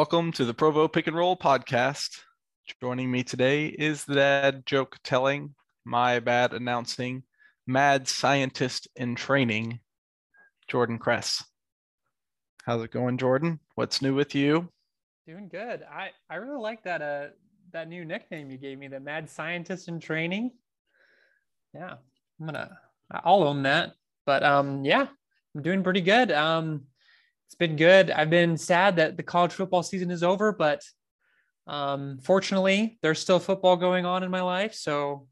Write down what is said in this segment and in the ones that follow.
Welcome to the Provo Pick and Roll podcast. Joining me today is the dad joke telling, my bad announcing, mad scientist in training, Jordan Kress. How's it going, Jordan? What's new with you? Doing good. I I really like that uh that new nickname you gave me, the mad scientist in training. Yeah, I'm gonna I'll own that. But um yeah, I'm doing pretty good. Um it's been good. I've been sad that the college football season is over, but um, fortunately, there's still football going on in my life. So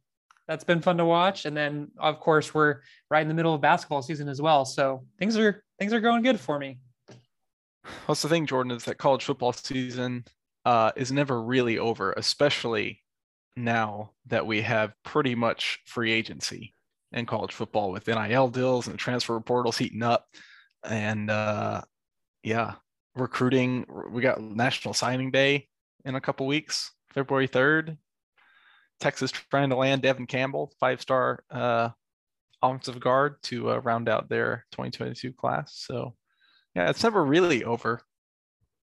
that's been fun to watch. And then, of course, we're right in the middle of basketball season as well. So things are things are going good for me. What's the thing, Jordan, is that college football season uh, is never really over, especially now that we have pretty much free agency in college football with NIL deals and transfer portals heating up. And uh, yeah, recruiting. We got National Signing Day in a couple weeks, February 3rd. Texas trying to land Devin Campbell, five star uh, offensive guard, to uh, round out their 2022 class. So, yeah, it's never really over.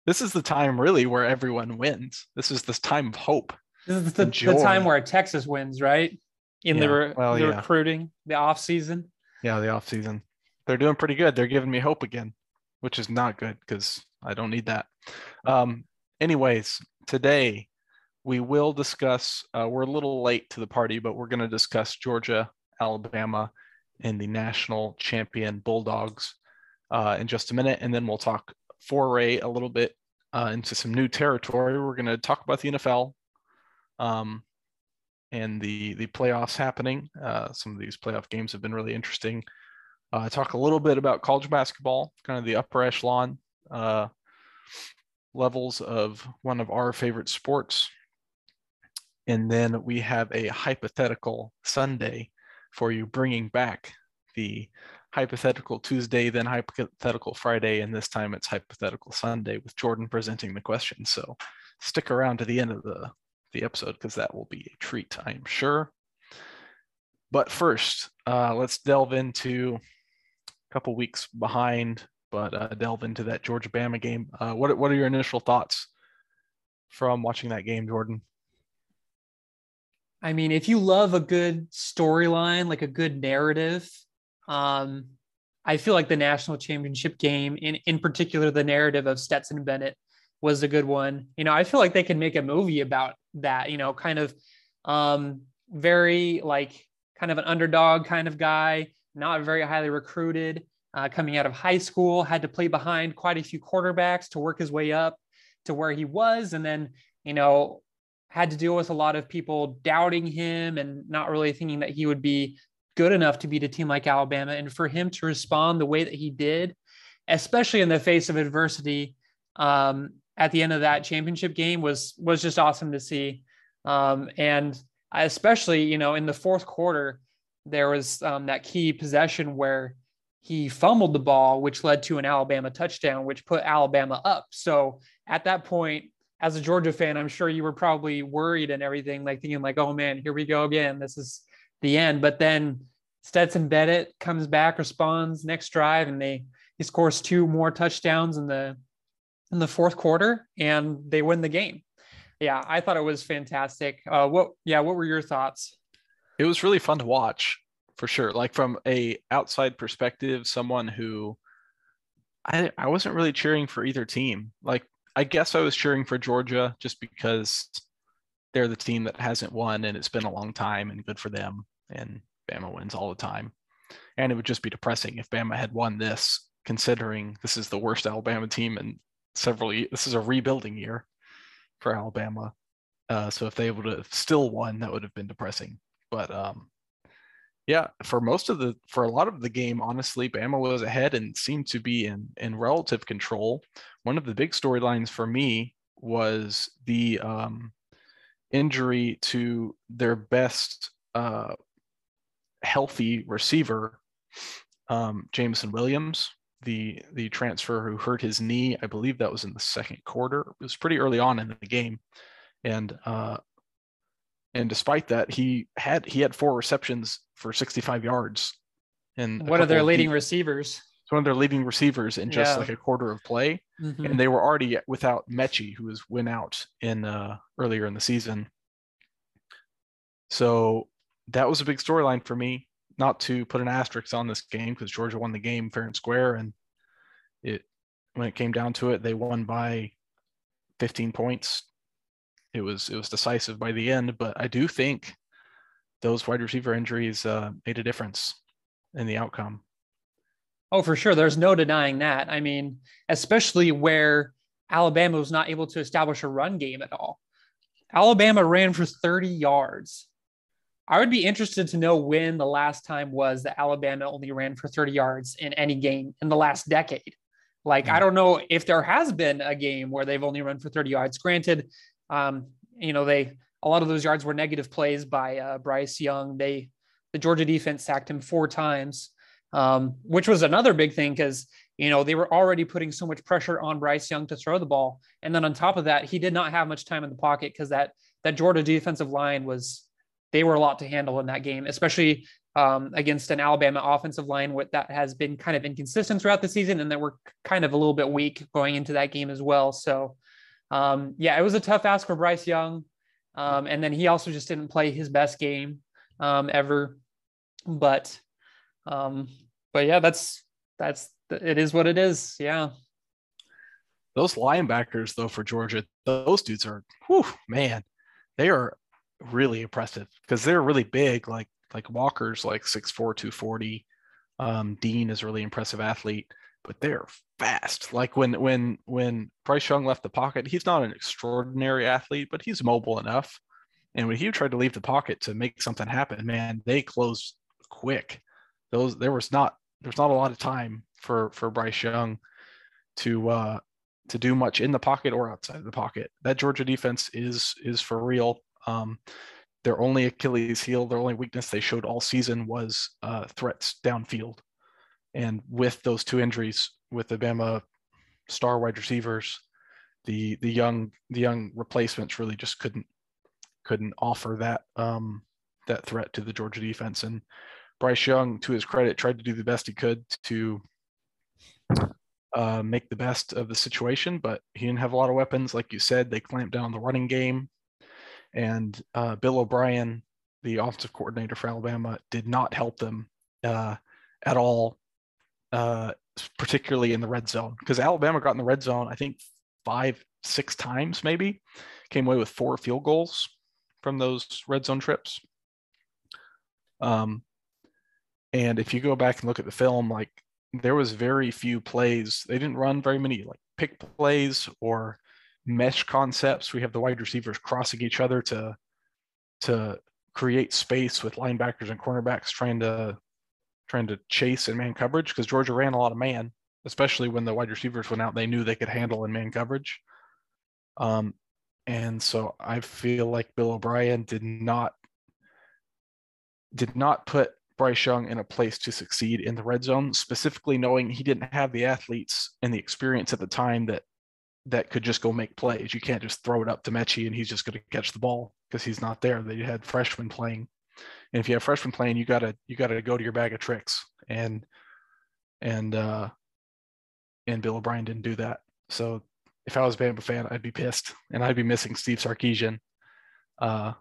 This is the time really where everyone wins. This is this time of hope. This is the, the time where Texas wins, right? In yeah, the, re- well, the yeah. recruiting, the off season. Yeah, the off season. They're doing pretty good. They're giving me hope again which is not good because I don't need that. Um, anyways, today we will discuss, uh, we're a little late to the party, but we're going to discuss Georgia, Alabama, and the national champion Bulldogs uh, in just a minute. And then we'll talk foray a little bit uh, into some new territory. We're going to talk about the NFL um, and the, the playoffs happening. Uh, some of these playoff games have been really interesting uh, talk a little bit about college basketball, kind of the upper echelon uh, levels of one of our favorite sports. And then we have a hypothetical Sunday for you, bringing back the hypothetical Tuesday, then hypothetical Friday, and this time it's hypothetical Sunday with Jordan presenting the question. So stick around to the end of the, the episode because that will be a treat, I'm sure. But first, uh, let's delve into couple weeks behind, but uh, delve into that Georgia Bama game. Uh, what what are your initial thoughts from watching that game, Jordan? I mean, if you love a good storyline, like a good narrative, um, I feel like the national championship game, in in particular, the narrative of Stetson Bennett was a good one. You know, I feel like they can make a movie about that. You know, kind of um, very like kind of an underdog kind of guy not very highly recruited, uh, coming out of high school, had to play behind quite a few quarterbacks to work his way up to where he was. And then, you know, had to deal with a lot of people doubting him and not really thinking that he would be good enough to beat a team like Alabama. And for him to respond the way that he did, especially in the face of adversity, um, at the end of that championship game was was just awesome to see. Um, and especially, you know, in the fourth quarter, there was um, that key possession where he fumbled the ball, which led to an Alabama touchdown, which put Alabama up. So at that point, as a Georgia fan, I'm sure you were probably worried and everything, like thinking like, "Oh man, here we go again. This is the end." But then Stetson Bennett comes back, responds next drive, and they he scores two more touchdowns in the in the fourth quarter, and they win the game. Yeah, I thought it was fantastic. Uh, what? Yeah, what were your thoughts? It was really fun to watch for sure. Like from a outside perspective, someone who I I wasn't really cheering for either team. Like I guess I was cheering for Georgia just because they're the team that hasn't won and it's been a long time and good for them. And Bama wins all the time. And it would just be depressing if Bama had won this, considering this is the worst Alabama team in several years. This is a rebuilding year for Alabama. Uh, so if they would have still won, that would have been depressing. But um, yeah, for most of the for a lot of the game, honestly, Bama was ahead and seemed to be in in relative control. One of the big storylines for me was the um, injury to their best uh, healthy receiver, um, Jameson Williams, the the transfer who hurt his knee. I believe that was in the second quarter. It was pretty early on in the game, and uh, and despite that, he had he had four receptions for 65 yards. And what are their leading deep, receivers? One of their leading receivers in just yeah. like a quarter of play. Mhm. and they were already without Metchie, who was went out in uh, earlier in the season. So that was a big storyline for me. Not to put an asterisk on this game because Georgia won the game fair and square, and it when it came down to it, they won by 15 points. It was it was decisive by the end, but I do think those wide receiver injuries uh, made a difference in the outcome. Oh, for sure. There's no denying that. I mean, especially where Alabama was not able to establish a run game at all. Alabama ran for 30 yards. I would be interested to know when the last time was that Alabama only ran for 30 yards in any game in the last decade. Like, I don't know if there has been a game where they've only run for 30 yards. Granted, um, you know, they a lot of those yards were negative plays by uh, Bryce Young. They the Georgia defense sacked him four times um, which was another big thing because you know they were already putting so much pressure on Bryce Young to throw the ball, and then on top of that, he did not have much time in the pocket because that that Georgia defensive line was they were a lot to handle in that game, especially um, against an Alabama offensive line with, that has been kind of inconsistent throughout the season, and that were kind of a little bit weak going into that game as well. So um, yeah, it was a tough ask for Bryce Young, um, and then he also just didn't play his best game um, ever, but um, but yeah, that's that's it is what it is. Yeah. Those linebackers, though, for Georgia, those dudes are, whew, man, they are really impressive because they're really big. Like like Walker's like 6'4", 240. Um, Dean is a really impressive athlete, but they're fast. Like when when when Bryce Young left the pocket, he's not an extraordinary athlete, but he's mobile enough. And when he tried to leave the pocket to make something happen, man, they closed quick. Those there was not there's not a lot of time for for Bryce Young to uh to do much in the pocket or outside of the pocket. That Georgia defense is is for real. Um, their only Achilles heel, their only weakness they showed all season was uh, threats downfield. And with those two injuries, with the Bama star wide receivers, the the young the young replacements really just couldn't couldn't offer that um, that threat to the Georgia defense. And Bryce Young, to his credit, tried to do the best he could to uh, make the best of the situation, but he didn't have a lot of weapons. Like you said, they clamped down the running game. And uh, Bill O'Brien, the offensive coordinator for Alabama, did not help them uh, at all, uh, particularly in the red zone. Because Alabama got in the red zone, I think, five, six times maybe, came away with four field goals from those red zone trips. Um, and if you go back and look at the film, like there was very few plays. They didn't run very many like pick plays or mesh concepts. We have the wide receivers crossing each other to to create space with linebackers and cornerbacks trying to trying to chase in man coverage because Georgia ran a lot of man, especially when the wide receivers went out. They knew they could handle in man coverage. Um, and so I feel like Bill O'Brien did not did not put Bryce Young in a place to succeed in the red zone, specifically knowing he didn't have the athletes and the experience at the time that that could just go make plays. You can't just throw it up to Metchie and he's just going to catch the ball because he's not there. They had freshmen playing, and if you have freshmen playing, you gotta you gotta go to your bag of tricks. And and uh, and Bill O'Brien didn't do that. So if I was a Bama fan, I'd be pissed, and I'd be missing Steve Sarkisian uh,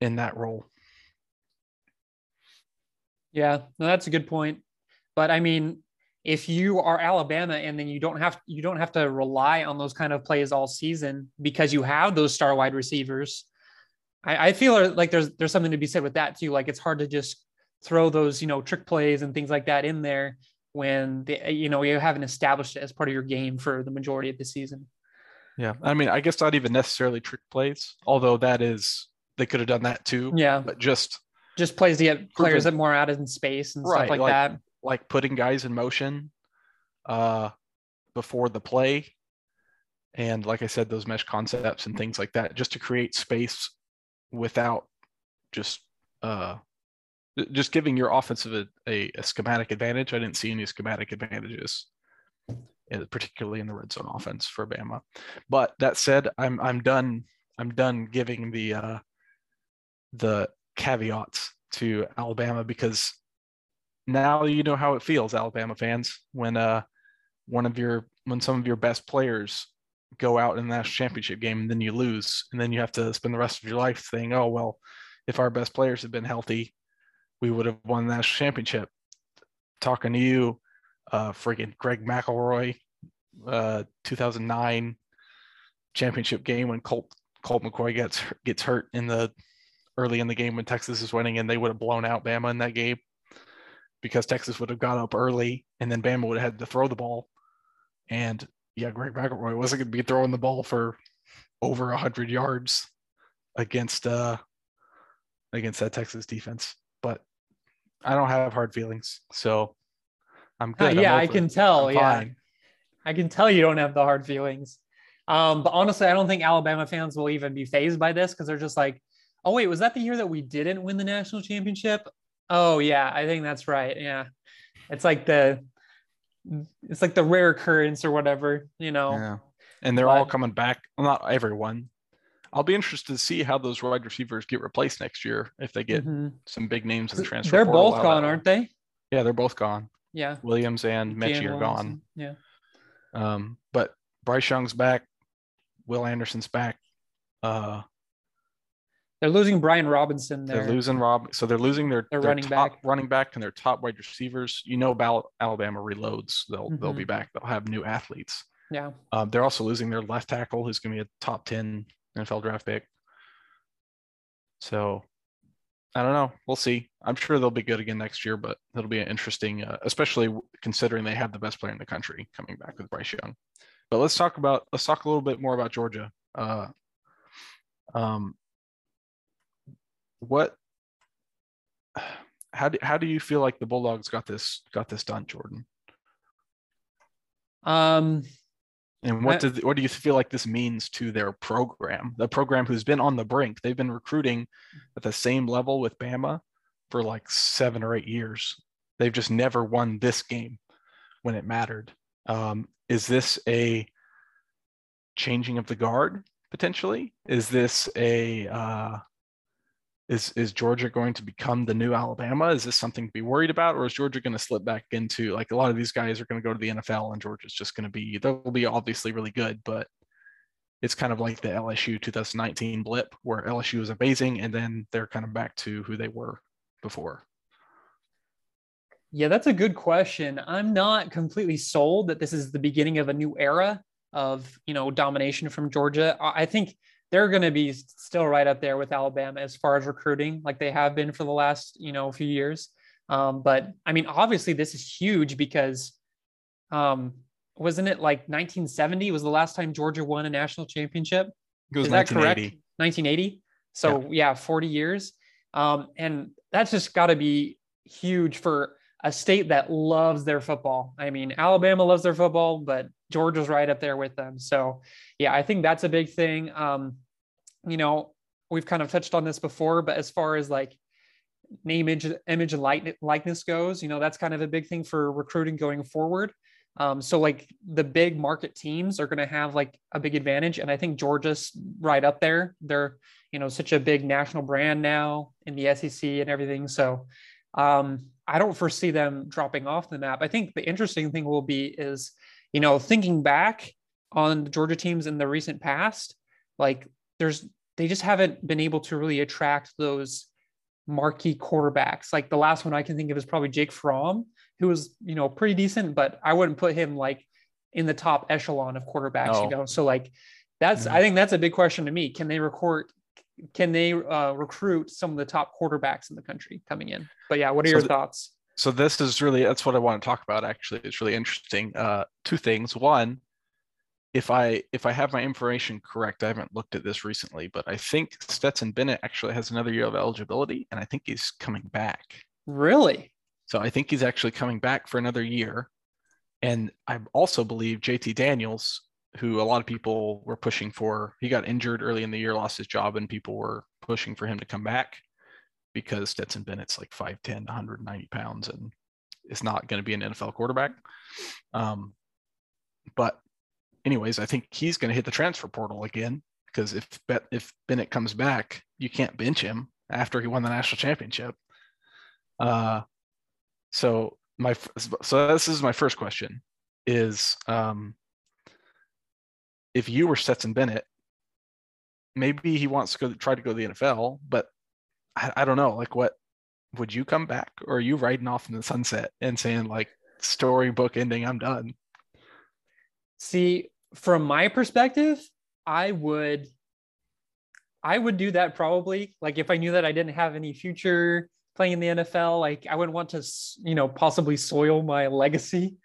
in that role. Yeah, no, that's a good point. But I mean, if you are Alabama and then you don't have you don't have to rely on those kind of plays all season because you have those star wide receivers, I, I feel like there's there's something to be said with that too. Like it's hard to just throw those you know trick plays and things like that in there when the, you know you haven't established it as part of your game for the majority of the season. Yeah, I mean, I guess not even necessarily trick plays, although that is they could have done that too. Yeah, but just just plays to get players that more out in space and Right, stuff like, like- that. like putting guys in motion uh, before the play. And like I said, those mesh concepts and things like that, just to create space without just uh, just giving your offensive a, a, a schematic advantage. I didn't see any schematic advantages, uh, particularly in the red zone offense for Bama. But that said, I'm I'm done. I'm done giving the uh, the caveats to Alabama because now you know how it feels, Alabama fans, when uh one of your when some of your best players go out in the national championship game and then you lose and then you have to spend the rest of your life saying oh well if our best players had been healthy we would have won the national championship. Talking to you uh friggin greg mcelroy uh 2009 championship game when colt colt mccoy gets gets hurt in the early in the game when texas is winning and they would have blown out bama in that game because texas would have got up early and then bama would have had to throw the ball. And yeah, Greg McElroy wasn't going to be throwing the ball for over hundred yards against uh against that Texas defense. But I don't have hard feelings, so I'm Uh, good. I'm yeah, I can tell. Yeah. I can tell you don't have the hard feelings. Um, but honestly, I don't think Alabama fans will even be phased by this because they're just like, oh wait, was that the year that we didn't win the national championship? Oh yeah, I think that's right. Yeah, it's like the it's like the rare occurrence or whatever, you know. Yeah. And they're all coming back. Well, not everyone. I'll be interested to see how those wide receivers get replaced next year if they get Mhm. some big names in the transfer. They're both gone, aren't they? Yeah, they're both gone. Yeah. Williams and Metchie are gone. Yeah. Um, but Bryce Young's back. Will Anderson's back. Uh, They're losing Brian Robinson there. they're losing Rob, so they're losing their, Their running top back. running back and their top wide receivers. You know, about Alabama reloads. They'll they'll Mm-hmm. be back. They'll have new athletes. yeah. Um, they're also losing their left tackle, who's going to be a top ten NFL draft pick. So, I don't know. We'll see. I'm sure they'll be good again next year, but it'll be an interesting, uh, especially considering they have the best player in the country coming back with Bryce Young. But let's talk about let's talk a little bit more about Georgia. Uh, um, what? How do how do you feel like the Bulldogs got this got this done, Jordan? Um, And what I- does what do you feel like this means to their program? The program who's been on the brink. They've been recruiting at the same level with Bama for like seven or eight years. They've just never won this game when it mattered. Um, is this a changing of the guard potentially? Is this a uh, is is Georgia going to become the new Alabama? Is this something to be worried about, or is Georgia going to slip back into like a lot of these guys are going to go to the NFL and Georgia's just going to be they'll be obviously really good, but it's kind of like the LSU 2019 blip where LSU was amazing and then they're kind of back to who they were before. Yeah, that's a good question. I'm not completely sold that this is the beginning of a new era of, you know, domination from Georgia. I I think they're going to be still right up there with Alabama as far as recruiting, like they have been for the last, you know, few years. Um, but I mean, obviously, this is huge because, um, wasn't it like 1970 was the last time Georgia won a national championship? Is that correct? 1980. 1980. So yeah, 40 years. Um, and that's just got to be huge for a state that loves their football. I mean, Alabama loves their football, but Georgia's right up there with them. So yeah, I think that's a big thing. Um, you know, we've kind of touched on this before, but as far as like name, image, image and likeness, goes, you know, that's kind of a big thing for recruiting going forward. Um, so like the big market teams are going to have like a big advantage, and I think Georgia's right up there. They're you know such a big national brand now in the SEC and everything. So um, I don't foresee them dropping off the map. I think the interesting thing will be is you know thinking back on the Georgia teams in the recent past, like there's they just haven't been able to really attract those marquee quarterbacks. Like the last one I can think of is probably Jake Fromm, who was, you know, pretty decent, but I wouldn't put him like in the top echelon of quarterbacks, No. you know. So like that's Mhm. I think that's a big question to me. Can they record can they uh, recruit some of the top quarterbacks in the country coming in? But yeah, what are So your the- thoughts? So this is really that's what I want to talk about actually. It's really interesting. Uh two things. One, if I if I have my information correct, I haven't looked at this recently, but I think Stetson Bennett actually has another year of eligibility and I think he's coming back. Really? So I think he's actually coming back for another year. And I also believe JT Daniels, who a lot of people were pushing for, he got injured early in the year, lost his job, and people were pushing for him to come back because Stetson Bennett's like 5'10, 190 pounds, and is not going to be an NFL quarterback. Um, but, anyways, I think he's going to hit the transfer portal again because if if Bennett comes back, you can't bench him after he won the national championship. Uh, so my so this is my first question: is um, if you were Stetson Bennett, maybe he wants to go try to go to the NFL, but I, I don't know. Like, what would you come back, or are you riding off in the sunset and saying like storybook ending? I'm done. See, from my perspective, I would I would do that probably. Like if I knew that I didn't have any future playing in the NFL, like I wouldn't want to, you know, possibly soil my legacy.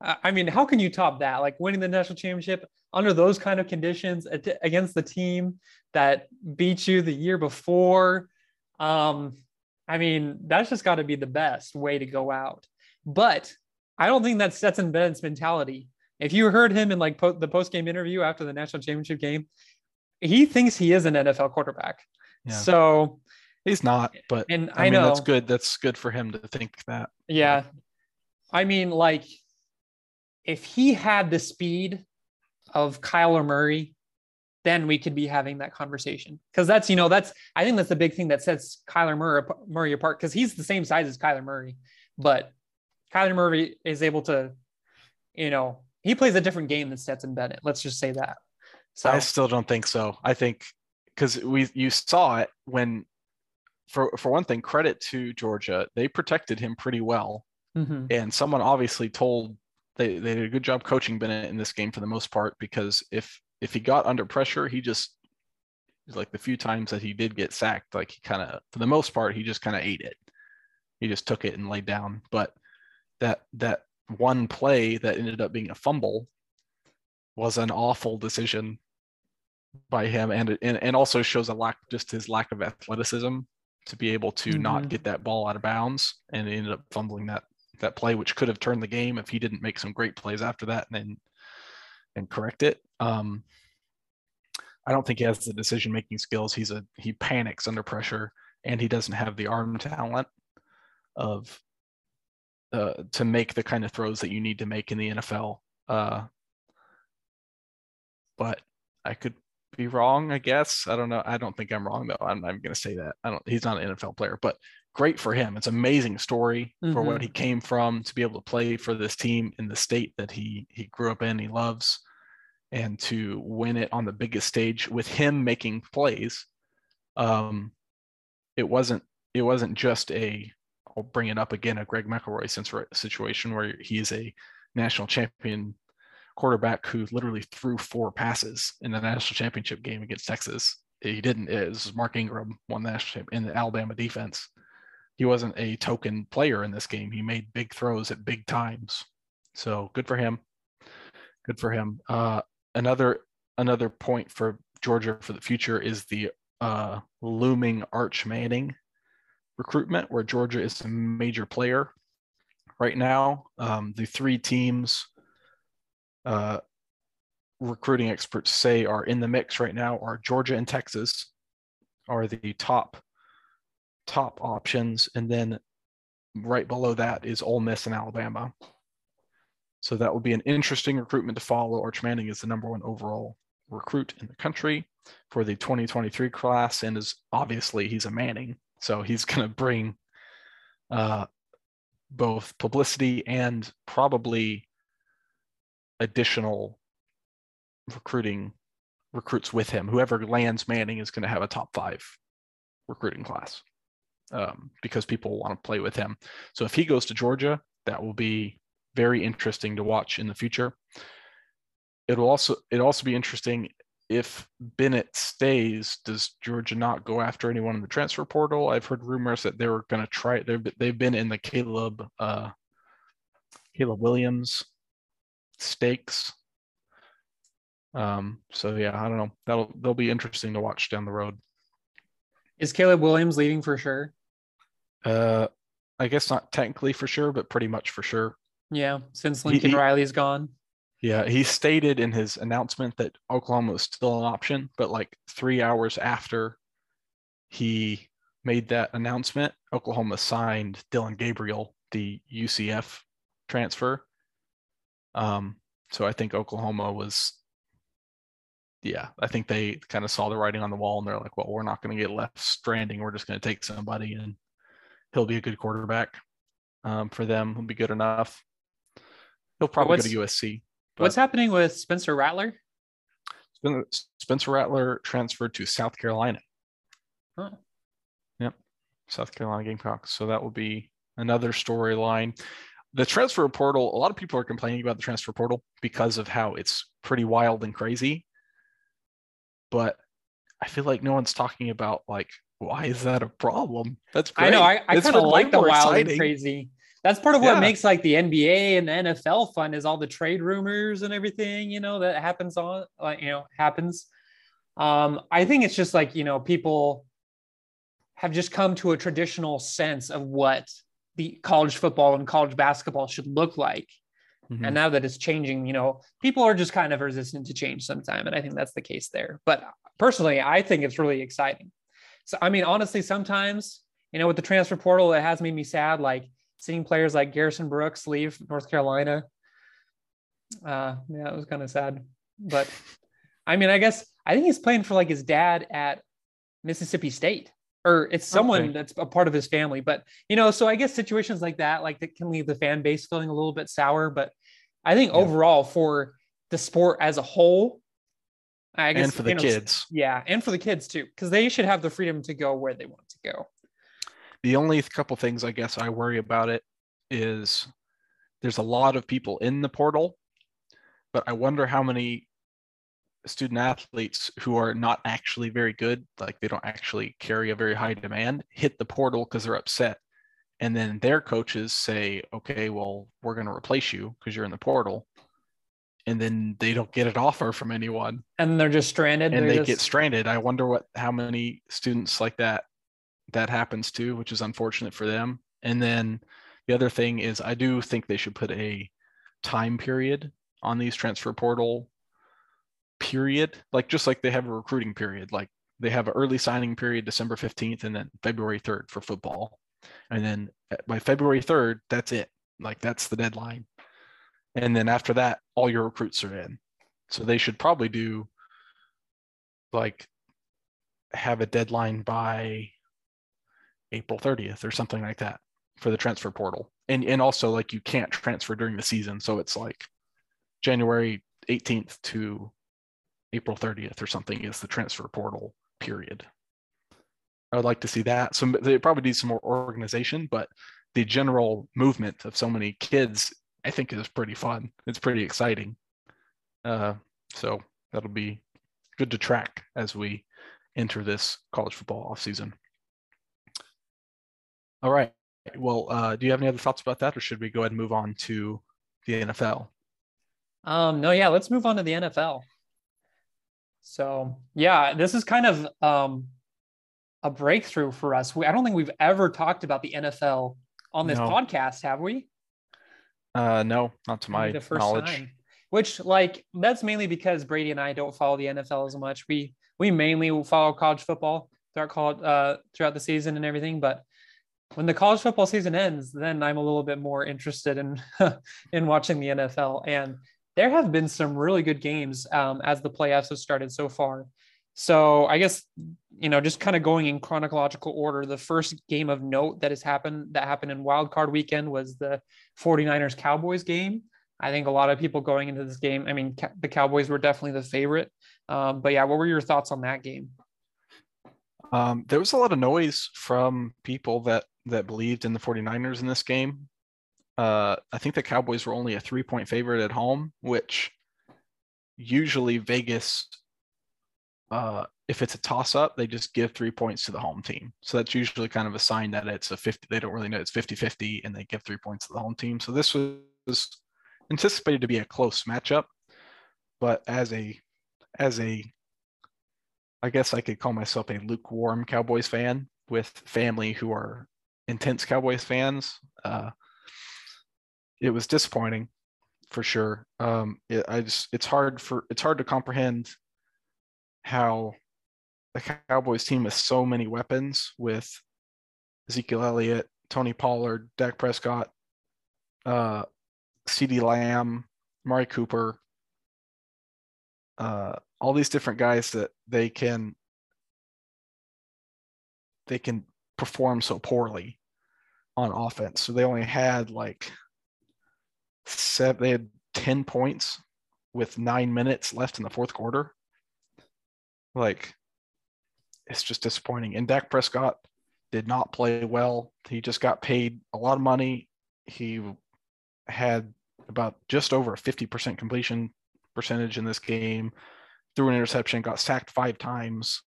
I mean, how can you top that? Like winning the national championship under those kind of conditions against the team that beat you the year before. Um, I mean, that's just got to be the best way to go out. But I don't think that's Stetson Bennett's mentality. If you heard him in like po- the post game interview after the national championship game, he thinks he is an NFL quarterback. Yeah. So he's not, but and I, I mean, know that's good. That's good for him to think that. Yeah. I mean, like if he had the speed of Kyler Murray, then we could be having that conversation. Because that's, you know, that's, I think that's the big thing that sets Kyler Murray, Murray apart because he's the same size as Kyler Murray. But Kyler Murray is able to, you know, he plays a different game than Stetson Bennett. Let's just say that. So I still don't think so. I think because we you saw it when for for one thing, credit to Georgia, they protected him pretty well. Mm-hmm. And someone obviously told they, they did a good job coaching Bennett in this game for the most part because if if he got under pressure, he just like the few times that he did get sacked, like he kind of for the most part he just kind of ate it. He just took it and laid down. But that that one play that ended up being a fumble was an awful decision by him and and, and also shows a lack just his lack of athleticism to be able to mm-hmm. not get that ball out of bounds and ended up fumbling that that play, which could have turned the game if he didn't make some great plays after that and then and correct it. Um, I don't think he has the decision making skills. He's a he panics under pressure, and he doesn't have the arm talent of uh, to make the kind of throws that you need to make in the NFL. Uh, but I could be wrong, I guess. I don't know. I don't think I'm wrong though. I'm, I'm going to say that. I don't. He's not an NFL player, but great for him. It's amazing story mm-hmm. for what mm-hmm. he came from to be able to play for this team in the state that he he grew up in, he loves, and to win it on the biggest stage with him making plays. Um, it wasn't it wasn't just a I'll bring it up again a Greg McElroy situation where he is a national champion quarterback who literally threw four passes in the national championship game against Texas. He didn't. It was Mark Ingram won the national champ in the Alabama defense he wasn't a token player in this game. He made big throws at big times. So good for him. Good for him. Uh, another another point for Georgia for the future is the uh, looming Arch Manning recruitment, where Georgia is a major player right now. Um, the three teams uh, recruiting experts say are in the mix right now are Georgia and Texas are the top top options, and then right below that is Ole Miss and Alabama. So that will be an interesting recruitment to follow. Arch Manning is the number one overall recruit in the country for the 2023 class, and is obviously he's a Manning, so he's going to bring uh, both publicity and probably additional recruiting recruits with him. Whoever lands Manning is going to have a top five recruiting class um, because people want to play with him. So if he goes to Georgia, that will be very interesting to watch in the future. It'll also it also be interesting if Bennett stays. Does Georgia not go after anyone in the transfer portal? I've heard rumors that they were going to try. They've they've been in the Caleb uh, Caleb Williams stakes. Um, so yeah, I don't know. That'll they'll be interesting to watch down the road. Is Caleb Williams leaving for sure? Uh, I guess not technically for sure, but pretty much for sure. Yeah, since Lincoln he, Riley's gone. Yeah, he stated in his announcement that Oklahoma was still an option, but like three hours after he made that announcement, Oklahoma signed Dillon Gabriel, the UCF transfer. Um, so I think Oklahoma was, yeah, I think they kind of saw the writing on the wall and they're like, well, we're not going to get left stranding. We're just going to take somebody and he'll be a good quarterback um, for them. He'll be good enough. He'll probably What's- go to USC. What's happening with Spencer Rattler? Spencer Rattler transferred to South Carolina. Huh. Yep, South Carolina Gamecocks. So that will be another storyline. The transfer portal. A lot of people are complaining about the transfer portal because of how it's pretty wild and crazy. But I feel like no one's talking about like why is that a problem? That's great. I know. I, I kind of like the wild exciting. and crazy. That's part of what Yeah. makes like the NBA and the NFL fun is all the trade rumors and everything, you know, that happens on like, you know, happens. Um, I think it's just like, you know, people have just come to a traditional sense of what the college football and college basketball should look like. Mhm. And now that it's changing, you know, people are just kind of resistant to change sometime. And I think that's the case there. But personally, I think it's really exciting. So, I mean, honestly, sometimes, you know, with the transfer portal, it has made me sad, like seeing players like Garrison Brooks leave North Carolina. Uh, yeah, it was kind of sad. But I mean, I guess I think he's playing for like his dad at Mississippi State. Or it's someone Okay. that's a part of his family, but you know, so I guess situations like that, like that, can leave the fan base feeling a little bit sour. But I think Yeah. overall, for the sport as a whole, I guess and for the you know, kids. yeah, and for the kids too, because they should have the freedom to go where they want to go. The only couple things I guess I worry about it is there's a lot of people in the portal, but I wonder how many student athletes who are not actually very good, like they don't actually carry a very high demand, hit the portal because they're upset. And then their coaches say, okay, well, we're going to replace you because you're in the portal. And then they don't get an offer from anyone And they're just stranded. and they just, get stranded. I wonder what how many students like that that happens to, which is unfortunate for them. And then the other thing is I do think they should put a time period on these transfer portal period, like just like they have a recruiting period, like they have an early signing period December 15th and then February 3rd for football. And then uh, by February 3rd, that's it. Like that's the deadline. And then after that, all your recruits are in. So they should probably do like have a deadline by April 30th or something like that for the transfer portal. And and also like you can't transfer during the season, so it's like January 18th to April 30th or something is the transfer portal period. I would like to see that. So they probably need some more organization, but the general movement of so many kids, I think, is pretty fun. It's pretty exciting. Uh, so that'll be good to track as we enter this college football offseason. All right. Well, uh, do you have any other thoughts about that, or should we go ahead and move on to the NFL? Um, no, yeah, let's move on to the NFL. So yeah, this is kind of um a breakthrough for us. We, I don't think we've ever talked about the NFL on this No. podcast, have we? Uh, no, not to my the first knowledge. time. Which like that's mainly because Brady and I don't follow the NFL as much. We we mainly follow college football throughout college uh throughout the season and everything. But when the college football season ends, then I'm a little bit more interested in in watching the NFL. And there have been some really good games um, as the playoffs have started so far. So I guess you know, just kind of going in chronological order, the first game of note that has happened that happened in wild card weekend was the 49ers Cowboys game. I think a lot of people going into this game, I mean, the Cowboys were definitely the favorite. Um, but yeah, what were your thoughts on that game? Um, there was a lot of noise from people that that believed in the 49ers in this game. Uh, I think the Cowboys were only a three point favorite at home, which usually Vegas, uh, if it's a toss up, they just give three points to the home team. So that's usually kind of a sign that it's a 50, they don't really know it's 50 50 and they give three points to the home team. So this was anticipated to be a close matchup, but as a, as a, I guess I could call myself a lukewarm Cowboys fan with family who are intense Cowboys fans. Uh, it was disappointing for sure. Um, it, I just it's hard for it's hard to comprehend how the Cowboys team with so many weapons with Ezekiel Elliott, Tony Pollard, Dak Prescott, uh, CeeDee Lamb, Mari Cooper, uh, all these different guys that they can they can perform so poorly on offense. So they only had like seven, they had 10 points with nine minutes left in the fourth quarter. Like, it's just disappointing. And Dak Prescott did not play well. He just got paid a lot of money. He had about just over a 50% completion percentage in this game, threw an interception, got sacked five times.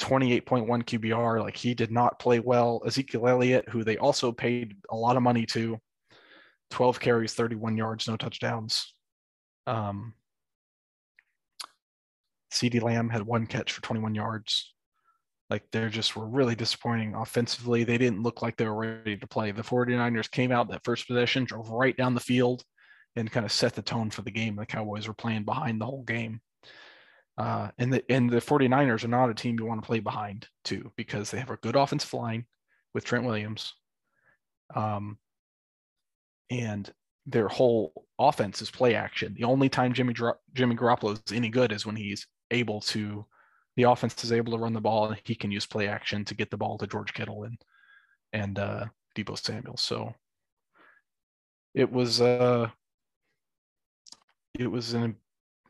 28.1 QBR. Like he did not play well. Ezekiel Elliott, who they also paid a lot of money to, 12 carries, 31 yards, no touchdowns. Um, CeeDee Lamb had one catch for 21 yards. Like they're just were really disappointing offensively. They didn't look like they were ready to play. The 49ers came out that first possession, drove right down the field, and kind of set the tone for the game. The Cowboys were playing behind the whole game. Uh, and the and the 49ers are not a team you want to play behind too because they have a good offensive line with Trent Williams. Um, and their whole offense is play action. The only time Jimmy Jimmy Garoppolo is any good is when he's able to the offense is able to run the ball and he can use play action to get the ball to George Kittle and and uh Deebo Samuel. So it was uh it was an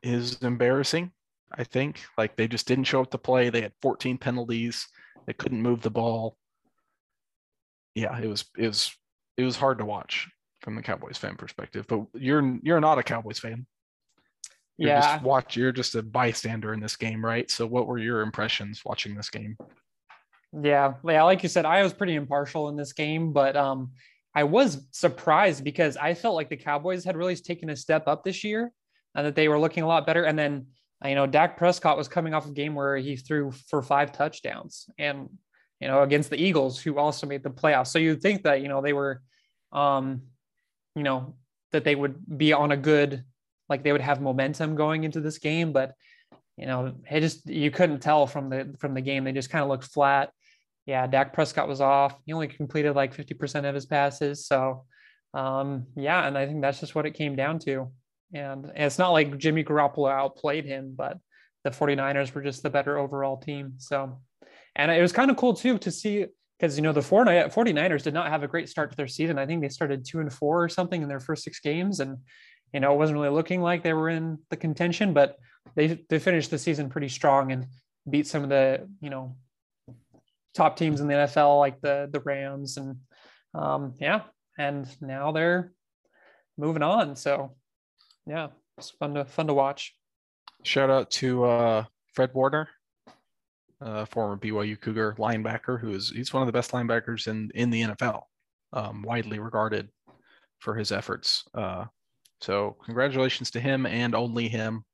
is embarrassing I think. Like they just didn't show up to play. They had 14 penalties. They couldn't move the ball. Yeah, it was it was it was hard to watch from the Cowboys fan perspective. But you're you're not a Cowboys fan. You're yeah. Just watch. You're just a bystander in this game, right? So, what were your impressions watching this game? Yeah, yeah. Like you said, I was pretty impartial in this game, but um, I was surprised because I felt like the Cowboys had really taken a step up this year, and that they were looking a lot better. And then you know, Dak Prescott was coming off a game where he threw for five touchdowns and, you know, against the Eagles, who also made the playoffs. So you'd think that, you know, they were, um, you know, that they would be on a good, like they would have momentum going into this game. But, you know, it just, you couldn't tell from the, from the game. They just kind of looked flat. Yeah. Dak Prescott was off. He only completed like 50% of his passes. So, um, yeah. And I think that's just what it came down to. And, and it's not like Jimmy Garoppolo outplayed him, but the 49ers were just the better overall team. So, and it was kind of cool too to see because, you know, the 49ers did not have a great start to their season. I think they started two and four or something in their first six games. And, you know, it wasn't really looking like they were in the contention, but they, they finished the season pretty strong and beat some of the, you know, top teams in the NFL, like the, the Rams and, um, yeah. And now they're moving on. So yeah, it's fun to fun to watch. Shout out to uh, Fred Warner, uh, former BYU Cougar linebacker, who is he's one of the best linebackers in in the NFL, um, widely regarded for his efforts. Uh, so congratulations to him and only him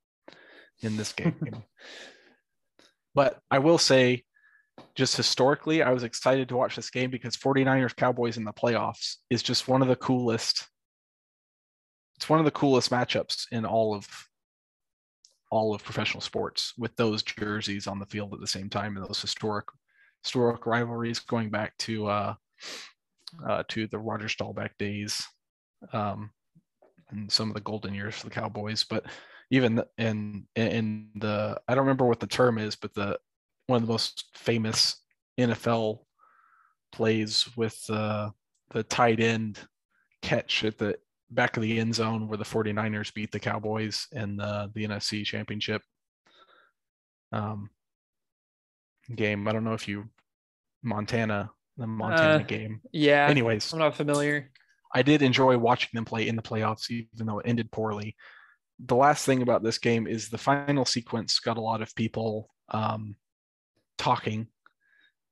in this game. but I will say, just historically, I was excited to watch this game because 49ers Cowboys in the playoffs is just one of the coolest it's one of the coolest matchups in all of all of professional sports with those jerseys on the field at the same time and those historic historic rivalries going back to uh, uh, to the Roger Staubach days um, and some of the golden years for the Cowboys. But even in in the I don't remember what the term is, but the one of the most famous NFL plays with uh, the tight end catch at the back of the end zone where the 49ers beat the Cowboys in the, the NFC championship um, game. I don't know if you Montana, the Montana uh, game. Yeah. Anyways, I'm not familiar. I did enjoy watching them play in the playoffs, even though it ended poorly. The last thing about this game is the final sequence got a lot of people um, talking.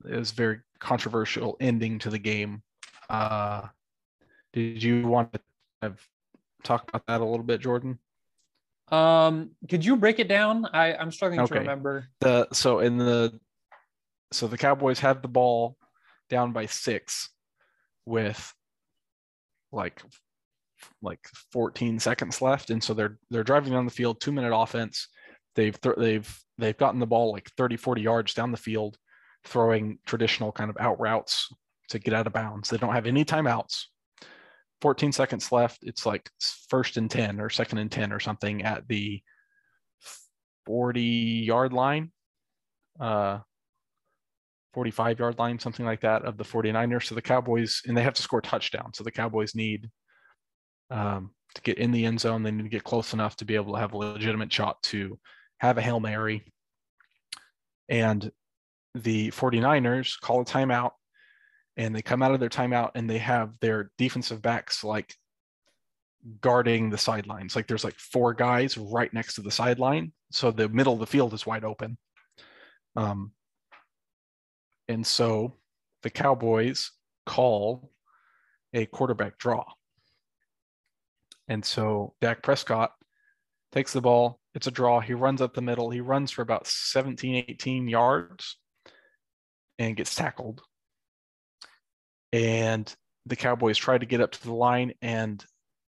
It was very controversial ending to the game. Uh, did you want to have talk about that a little bit, Jordan? Um, could you break it down? I, I'm struggling okay. to remember. The so in the so the Cowboys had the ball down by six with like like 14 seconds left. And so they're they're driving down the field two minute offense. They've th- they've they've gotten the ball like 30 40 yards down the field throwing traditional kind of out routes to get out of bounds. They don't have any timeouts. 14 seconds left. It's like first and 10 or second and 10 or something at the 40 yard line, uh, 45 yard line, something like that of the 49ers. So the Cowboys, and they have to score touchdown. So the Cowboys need um, to get in the end zone. They need to get close enough to be able to have a legitimate shot to have a Hail Mary. And the 49ers call a timeout and they come out of their timeout and they have their defensive backs like guarding the sidelines. Like there's like four guys right next to the sideline. So the middle of the field is wide open. Um, and so the Cowboys call a quarterback draw. And so Dak Prescott takes the ball. It's a draw. He runs up the middle. He runs for about 17, 18 yards and gets tackled. And the Cowboys try to get up to the line and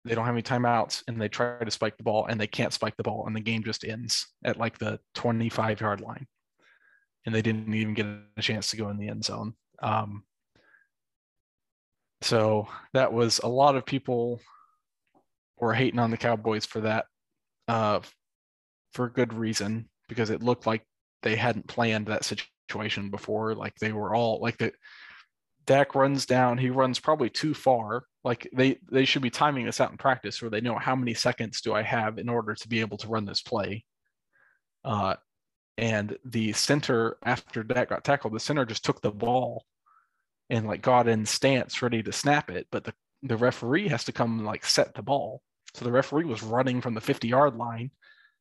they don't have any timeouts and they try to spike the ball and they can't spike the ball and the game just ends at like the 25 yard line. And they didn't even get a chance to go in the end zone. Um, so that was a lot of people were hating on the Cowboys for that, uh, for good reason because it looked like they hadn't planned that situation before. Like they were all like the Dak runs down, he runs probably too far. Like they they should be timing this out in practice where they know how many seconds do I have in order to be able to run this play. Uh, and the center after Dak got tackled, the center just took the ball and like got in stance ready to snap it, but the the referee has to come and like set the ball. So the referee was running from the 50 yard line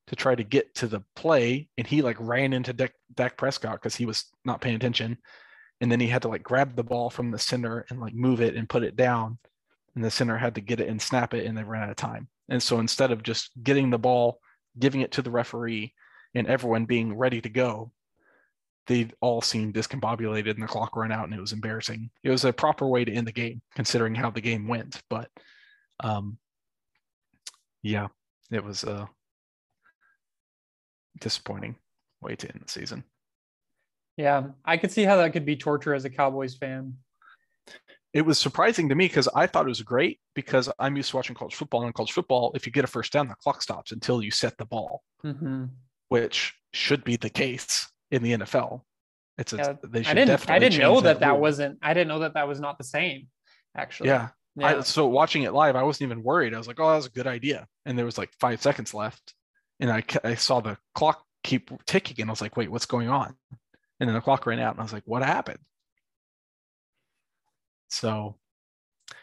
to try to get to the play, and he like ran into Dak, Dak Prescott because he was not paying attention, and then he had to like grab the ball from the center and like move it and put it down, and the center had to get it and snap it, and they ran out of time. And so instead of just getting the ball, giving it to the referee, and everyone being ready to go, they all seemed discombobulated and the clock ran out and it was embarrassing. It was a proper way to end the game considering how the game went, but um, yeah, it was a disappointing way to end the season. Yeah, I could see how that could be torture as a Cowboys fan. It was surprising to me because I thought it was great because I'm used to watching college football. And college football, if you get a first down, the clock stops until you set the ball, mm-hmm. Which should be the case in the NFL. It's a, Yeah, they should I didn't. I didn't know change that that wasn't. I didn't know that that was not the same. Actually. Yeah. Yeah. I, so watching it live, I wasn't even worried. I was like, "Oh, that was a good idea." And there was like five seconds left, and I I saw the clock keep ticking, and I was like, "Wait, what's going on?" And then the clock ran out, and I was like, "What happened?" So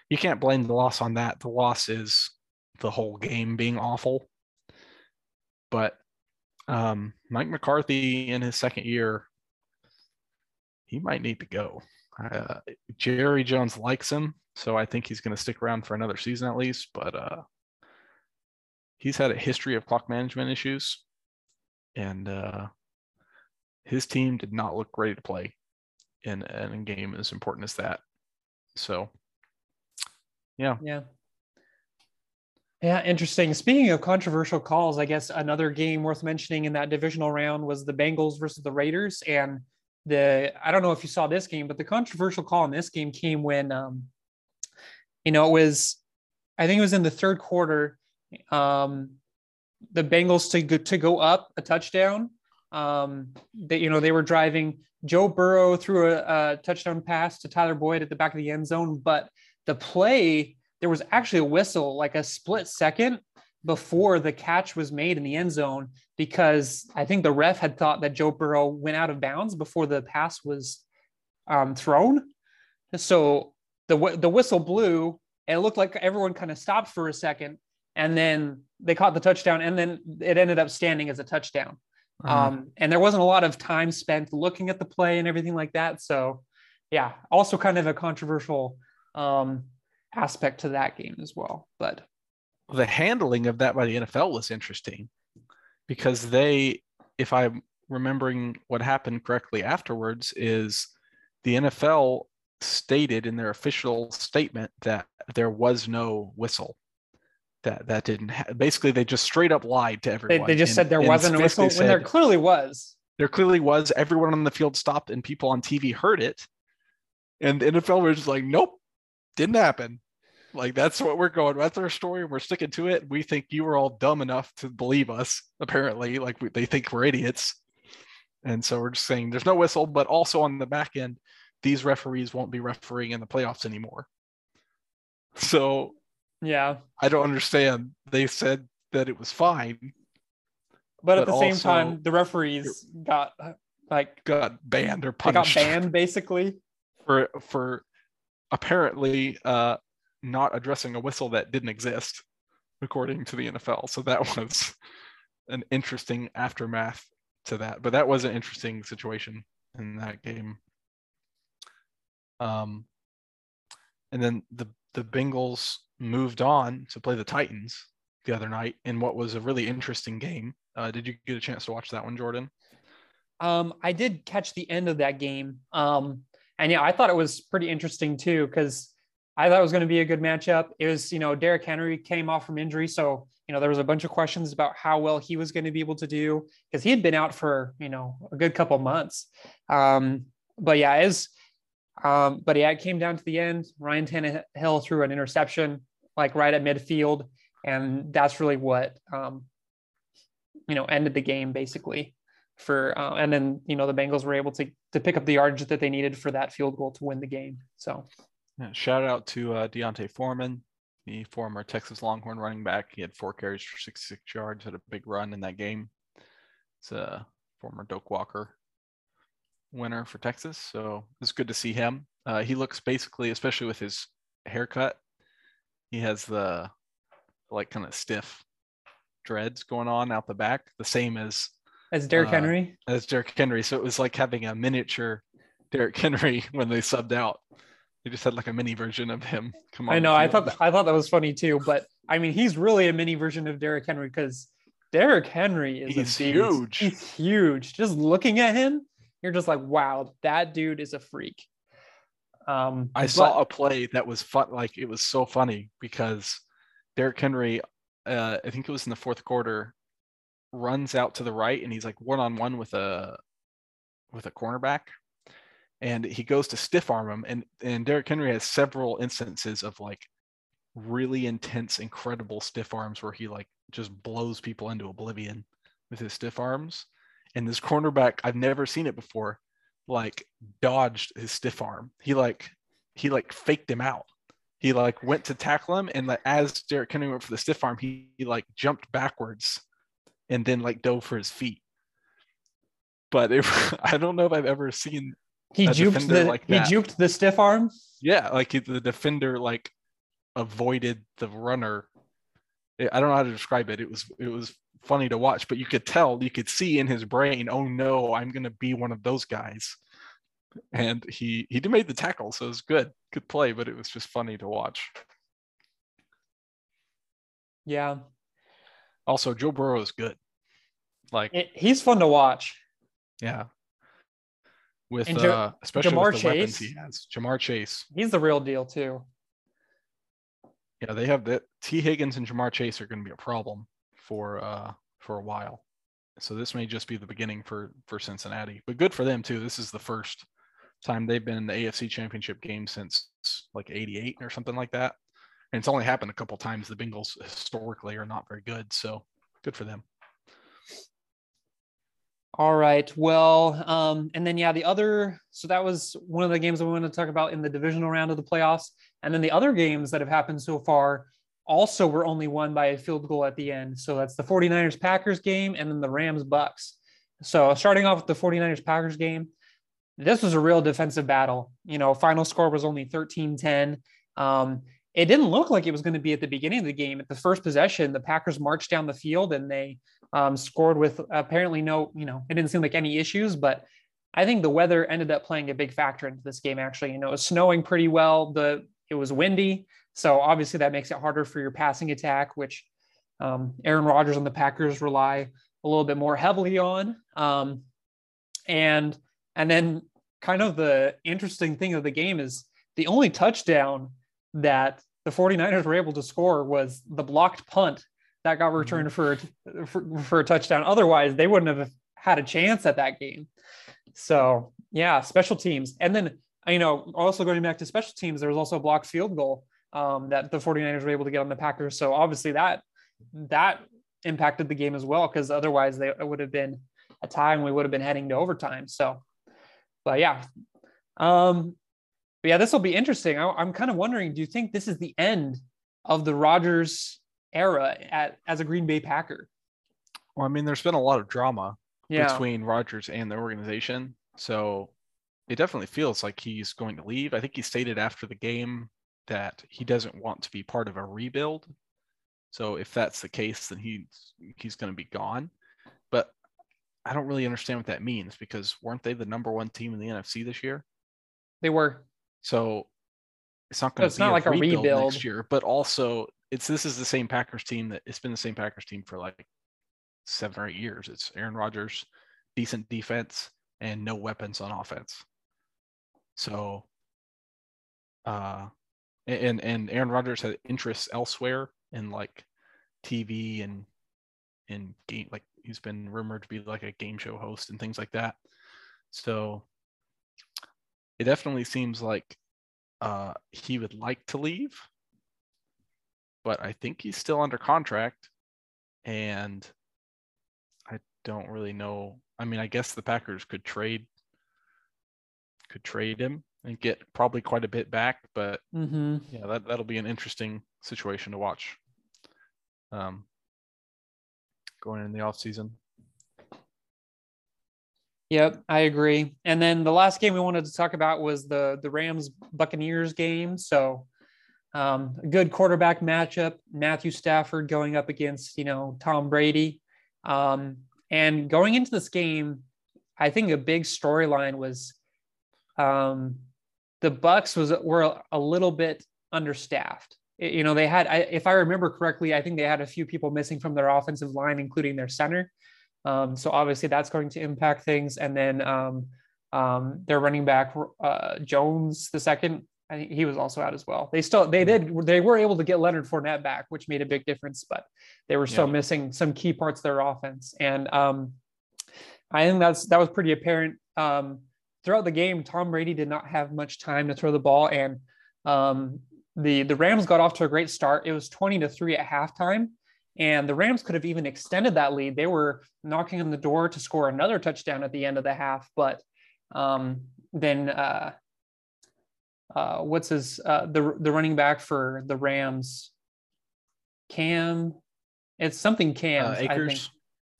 you can't blame the loss on that. The loss is the whole game being awful. But um, Mike McCarthy in his second year, he might need to go. Uh, Jerry Jones likes him, so I think he's going to stick around for another season at least. But uh, he's had a history of clock management issues, and uh, his team did not look ready to play in, in a game as important as that. So, yeah, Yeah. Yeah, interesting. Speaking of controversial calls, I guess another game worth mentioning in that divisional round was the Bengals versus the Raiders. And the I don't know if you saw this game, but the controversial call in this game came when um, you know, it was I think it was in the third quarter. Um, the Bengals to go, to go up a touchdown. Um, that you know they were driving. Joe Burrow threw a, a touchdown pass to Tyler Boyd at the back of the end zone, but the play there was actually a whistle like a split second before the catch was made in the end zone because I think the ref had thought that Joe Burrow went out of bounds before the pass was um, thrown. So the the whistle blew. And it looked like everyone kind of stopped for a second, and then they caught the touchdown, and then it ended up standing as a touchdown. Uh-huh. Um, and there wasn't a lot of time spent looking at the play and everything like that. So, yeah, also kind of a controversial um, aspect to that game as well. But the handling of that by the NFL was interesting because they, if I'm remembering what happened correctly afterwards, is the NFL stated in their official statement that there was no whistle. That that didn't ha- basically they just straight up lied to everyone. they just And- said there wasn't a whistle when there clearly was. there clearly was. Everyone on the field stopped and people on TV heard it, and the NFL was just like, "Nope, didn't happen." Like that's what we're going. That's our story. We're sticking to it. We think you were all dumb enough to believe us. Apparently, like we, they think we're idiots, and so we're just saying there's no whistle. But also on the back end, these referees won't be refereeing in the playoffs anymore. So Yeah. I don't understand. They said that it was fine, But at But the same time, the referees got like got banned or they got banned basically. for for apparently uh, not addressing a whistle that didn't exist, according to the NFL. So that was an interesting aftermath to that. But that was an interesting situation in that game. Um, and then the the Bengals moved on to play the Titans the other night in what was a really interesting game. Uh, did you get a chance to watch that one, Jordan? Um, I did catch the end of that game. Um, and yeah, I thought it was pretty interesting too, because I thought it was going to be a good matchup. It was, you know, Derrick Henry came off from injury. So, you know, there was a bunch of questions about how well he was going to be able to do because he had been out for, you know, a good couple months. Um, but yeah, as um, but yeah, it came down to the end. Ryan Tannehill threw an interception like right at midfield. And that's really what, um, you know, ended the game basically for uh, and then you know the Bengals were able to to pick up the yardage that they needed for that field goal to win the game. So Yeah, shout out to uh, D'Onta Foreman, the former Texas Longhorn running back. He had four carries for 66 yards, had a big run in that game. It's a former Doak Walker winner for Texas, so it's good to see him. Uh, he looks basically, especially with his haircut, he has the like kind of stiff dreads going on out the back, the same as as Derrick Uh, Henry, as Derrick Henry. So it was like having a miniature Derrick Henry when they subbed out. They just had like a mini version of him. Come on. I know. I thought that, I thought that was funny too. But I mean, he's really a mini version of Derrick Henry because Derrick Henry is He's huge. He's huge. Just looking at him, you're just like, wow, that dude is a freak. Um, I but- saw a play that was fun. Like it was so funny because Derrick Henry, uh, I think it was in the fourth quarter, runs out to the right and he's like one on one with a with a cornerback, and he goes to stiff arm him. And and Derrick Henry has several instances of like really intense, incredible stiff arms where he like just blows people into oblivion with his stiff arms. And this cornerback, I've never seen it before, like dodged his stiff arm. He like he like faked him out. He like went to tackle him, and like as Derrick Henry went for the stiff arm, he, he like jumped backwards, and then like dove for his feet. But it, I don't know if I've ever seen. he juked the like he juked the stiff arm. Yeah, like he- the defender like avoided the runner. I I don't know how to describe it. It was it was funny to watch, but you could tell, you could see in his brain, oh no, I'm gonna be one of those guys. And he he made the tackle, so it was good, good play, but it was just funny to watch. Yeah, Also, Joe Burrow is good. Like, It- he's fun to watch. yeah. With And uh, especially Ja'Marr with the weapons he has. Ja'Marr Chase. He's the real deal too. Yeah, they have that. Tee Higgins and Ja'Marr Chase are going to be a problem for uh for a while. So this may just be the beginning for for Cincinnati, but good for them too. This is the first time they've been in the AFC Championship game since like '88 or something like that, and it's only happened a couple times. The Bengals historically are not very good, so good for them. All right. Well, um, and then yeah, the other so that was one of the games that we want to talk about in the divisional round of the playoffs. And then the other games that have happened so far also were only won by a field goal at the end. So that's the 49ers Packers game and then the Rams Bucks. So starting off with the 49ers Packers game, this was a real defensive battle. You know, final score was only 13-10. Um, it didn't look like it was going to be at the beginning of the game. At the first possession, the Packers marched down the field and they um, scored with apparently no, you know, it didn't seem like any issues, but I think the weather ended up playing a big factor into this game. Actually, you know, it was snowing pretty well. The it was windy, so obviously that makes it harder for your passing attack, which um, Aaron Rodgers and the Packers rely a little bit more heavily on. Um, and and then kind of the interesting thing of the game is the only touchdown that the 49ers were able to score was the blocked punt that got returned for, for for a touchdown. Otherwise, they wouldn't have had a chance at that game. So yeah, special teams. And then you know, also going back to special teams, there was also a blocked field goal um, that the 49ers were able to get on the Packers. So obviously that that impacted the game as well, because otherwise they it would have been a tie and we would have been heading to overtime. So but yeah. Um but yeah, this will be interesting. I, I'm kind of wondering, do you think this is the end of the Rodgers era at as a Green Bay Packer. Well, I mean, there's been a lot of drama Yeah. between Rodgers and the organization. So it definitely feels like he's going to leave. I think he stated after the game that he doesn't want to be part of a rebuild. So if that's the case, then he's he's going to be gone. But I don't really understand what that means because weren't they the number one team in the NFC this year? They were. So it's not going to be not a like a rebuild, rebuild. next year. But also, it's this is the same Packers team that it's been the same Packers team for like seven or eight years. It's Aaron Rodgers, decent defense, and no weapons on offense. So, uh, and and Aaron Rodgers had interests elsewhere in like TV and in game like he's been rumored to be like a game show host and things like that. So it definitely seems like uh, he would like to leave, but I think he's still under contract, and I don't really know. I mean, I guess the Packers could trade could trade him and get probably quite a bit back, but Mm-hmm. yeah, that that'll be an interesting situation to watch. Um, going in the off season. Yep, I agree. And then the last game we wanted to talk about was the the Rams Buccaneers game. So um, a good quarterback matchup. Matthew Stafford going up against you know Tom Brady. Um, and going into this game, I think a big storyline was um, the Bucks was were a little bit understaffed. It- you know, they had, I, if I remember correctly, I think they had a few people missing from their offensive line, including their center. Um, so obviously that's going to impact things. And then um, um, their running back uh, Jones the second, I think he was also out as well. They still they did they were able to get Leonard Fournette back, which made a big difference, but they were still Yeah. missing some key parts of their offense. And um, I think that's that was pretty apparent. Um, throughout the game, Tom Brady did not have much time to throw the ball, and um, the the Rams got off to a great start. It was twenty to three at halftime, and the Rams could have even extended that lead. They were knocking on the door to score another touchdown at the end of the half, but um, then uh, uh, what's his uh, the the running back for the Rams, Cam, it's something Cam Uh, I think.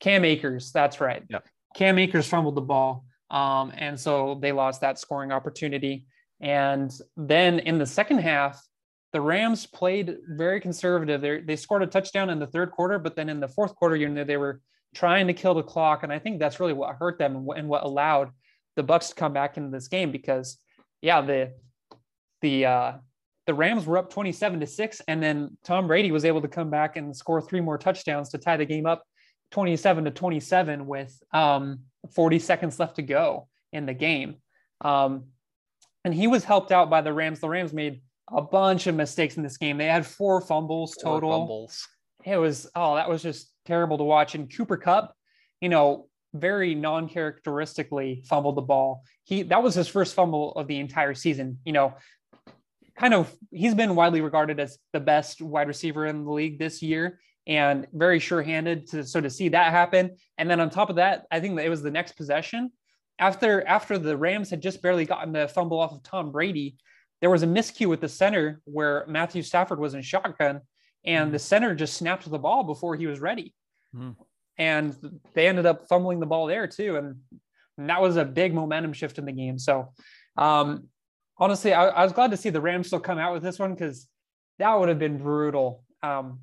Cam Akers, that's right. Yep. Cam Akers fumbled the ball, um, and so they lost that scoring opportunity. And then in the second half, the Rams played very conservative. They they scored a touchdown in the third quarter, but then in the fourth quarter, you know, they were trying to kill the clock, and I think that's really what hurt them and what, and what allowed the Bucks to come back into this game because, yeah, the the uh, the Rams were up twenty seven to six, and then Tom Brady was able to come back and score three more touchdowns to tie the game up 27 to 27 with um, 40 seconds left to go in the game. Um, and he was helped out by the Rams. The Rams made a bunch of mistakes in this game. They had four fumbles Four total. fumbles. It was, oh, that was just terrible to watch. And Cooper Kupp, you know, very non-characteristically fumbled the ball. He that was his first fumble of the entire season. You know, kind of he's been widely regarded as the best wide receiver in the league this year and very sure-handed to so to see that happen. And then on top of that i think that it was the next possession. After after the rams had just barely gotten the fumble off of tom brady there was a miscue with the center where matthew stafford was in shotgun and the center just snapped the ball before he was ready. Hmm. and they ended up fumbling the ball there too. And and that was a big momentum shift in the game. So um honestly I, I was glad to see the rams still come out with this one because that would have been brutal um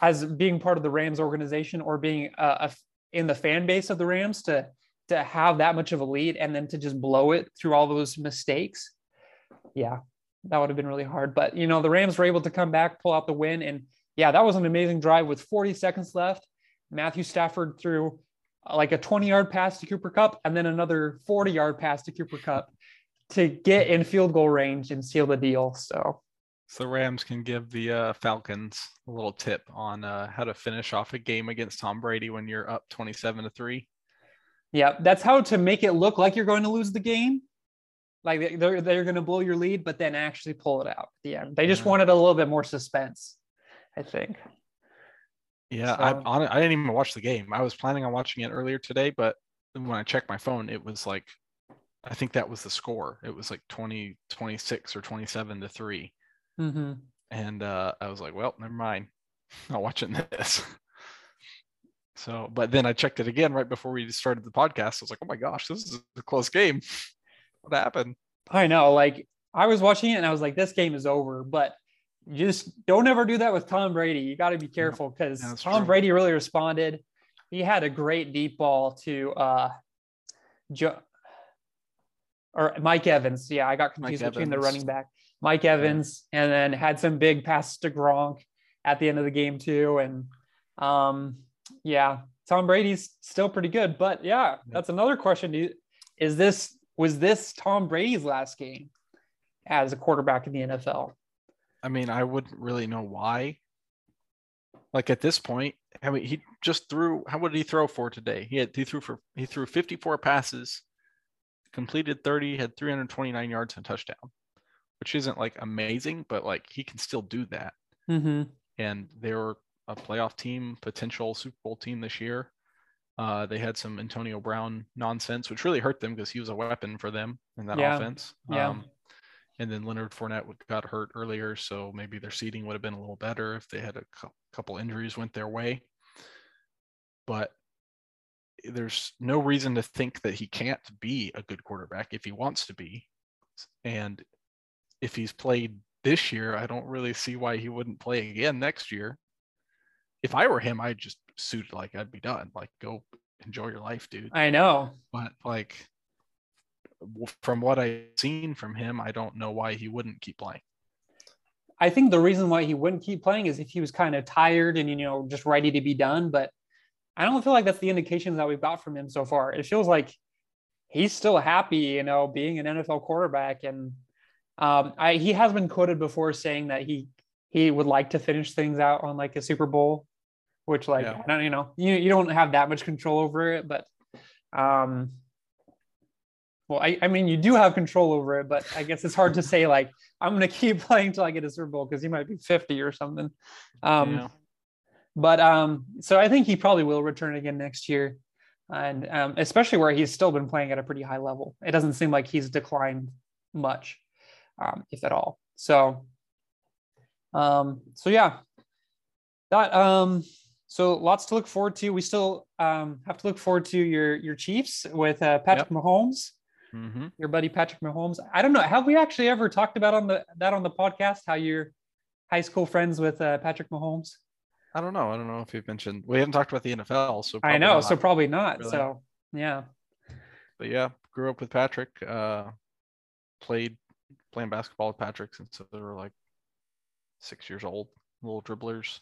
as being part of the rams organization or being uh, a, in the fan base of the rams to to have that much of a lead and then to just blow it through all those mistakes. Yeah that would have been really hard but you know the rams were able to come back pull out the win and yeah that was an amazing drive with 40 seconds left. Matthew stafford threw uh, like a 20 yard pass to cooper kupp and then another 40 yard pass to cooper kupp to get in field goal range and seal the deal so So Rams can give the uh, Falcons a little tip on uh, how to finish off a game against Tom Brady when you're up 27 to three. yeah that's how to make it look like you're going to lose the game like they- they're, they're going to blow your lead but then actually pull it out at the end they just Yeah. wanted a little bit more suspense i think Yeah, I So- on, I didn't even watch the game. I was planning on watching it earlier today, but when I checked my phone, it was like I think that was the score. It was like 20, 26 or 27 to 3. hmm and uh, I was like, well, never mind. Not watching this. so, but then I checked it again right before we started the podcast. I was like, oh my gosh, this is a close game. what happened? I know. Like I was watching it and I was like, this game is over. But just don't ever do that with Tom Brady. You got to be careful because yeah, Tom true. Brady really responded. He had a great deep ball to uh, jo- or Mike Evans. Yeah, I got confused Mike between Evans. the running back, Mike Evans, yeah. and then had some big passes to Gronk at the end of the game too. And um, yeah, Tom Brady's still pretty good. But yeah, that's another question. Is this was this Tom Brady's last game as a quarterback in the NFL? I mean, I wouldn't really know why. Like at this point, I mean, he just threw. How would he throw for today? He had he threw for he threw 54 passes, completed 30, had 329 yards and touchdown, which isn't like amazing, but like he can still do that. Mm-hmm. And they were a playoff team, potential Super Bowl team this year. Uh, they had some Antonio Brown nonsense, which really hurt them because he was a weapon for them in that yeah. offense. Yeah. Um, and then Leonard Fournette got hurt earlier, so maybe their seating would have been a little better if they had a couple injuries went their way. But there's no reason to think that he can't be a good quarterback if he wants to be. And if he's played this year, I don't really see why he wouldn't play again next year. If I were him, I'd just suit like I'd be done. Like go enjoy your life, dude. I know. But like from what I've seen from him, I don't know why he wouldn't keep playing. I think the reason why he wouldn't keep playing is if he was kind of tired and you know just ready to be done. But I don't feel like that's the indications that we've got from him so far. It feels like he's still happy, you know, being an NFL quarterback. And um, I, he has been quoted before saying that he he would like to finish things out on like a Super Bowl, which like yeah. I don't, you know, you you don't have that much control over it, but um, well, I, I mean, you do have control over it, but I guess it's hard to say like I'm going to keep playing till I get a Super Bowl because he might be 50 or something. Um, yeah. But um, so I think he probably will return again next year, and um, especially where he's still been playing at a pretty high level. It doesn't seem like he's declined much, um, if at all. So, um, so yeah, that um, so lots to look forward to. We still um, have to look forward to your your Chiefs with uh, Patrick yep. Mahomes mm-hmm. your buddy Patrick Mahomes. I don't know. Have we actually ever talked about on the that on the podcast how you're high school friends with uh, Patrick Mahomes? I don't know. I don't know if you've mentioned. We haven't talked about the NFL, so I know. Not. So probably not. Really. So yeah. But yeah, grew up with Patrick. Uh, played playing basketball with Patrick since they were like six years old. Little dribblers,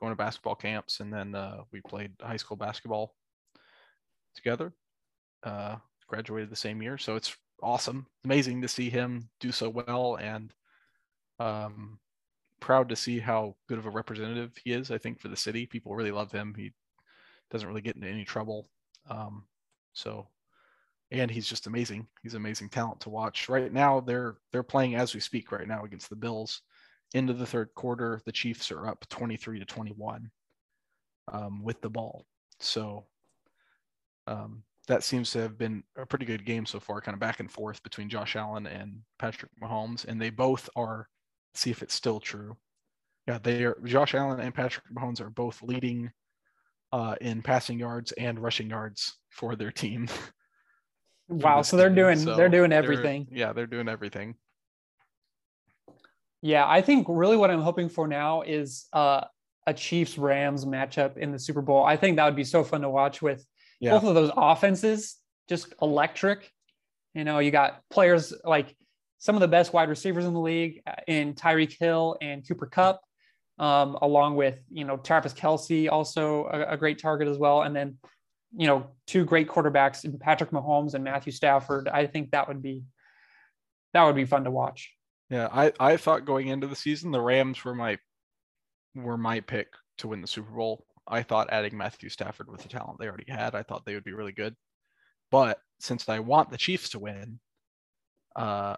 going to basketball camps, and then uh, we played high school basketball together. Uh, graduated the same year. So it's awesome, amazing to see him do so well, and um, proud to see how good of a representative he is. I think for the city, people really love him. He doesn't really get into any trouble. Um, so, and he's just amazing. He's amazing talent to watch. Right now, they're they're playing as we speak right now against the Bills. Into the third quarter, the Chiefs are up 23 to 21 um, with the ball. So um, that seems to have been a pretty good game so far, kind of back and forth between Josh Allen and Patrick Mahomes, and they both are. See if it's still true. Yeah, they are. Josh Allen and Patrick Mahomes are both leading uh, in passing yards and rushing yards for their team. wow! So they're doing so they're doing everything. They're, yeah, they're doing everything. Yeah, I think really what I'm hoping for now is uh, a Chiefs Rams matchup in the Super Bowl. I think that would be so fun to watch with yeah. both of those offenses just electric. You know, you got players like some of the best wide receivers in the league uh, in Tyreek Hill and Cooper Kupp, um, along with you know Travis Kelce, also a, a, great target as well, and then you know two great quarterbacks in Patrick Mahomes and Matthew Stafford. I think that would be that would be fun to watch. Yeah, I I thought going into the season the Rams were my were my pick to win the Super Bowl. I thought adding Matthew Stafford with the talent they already had, I thought they would be really good. But since I want the Chiefs to win, uh,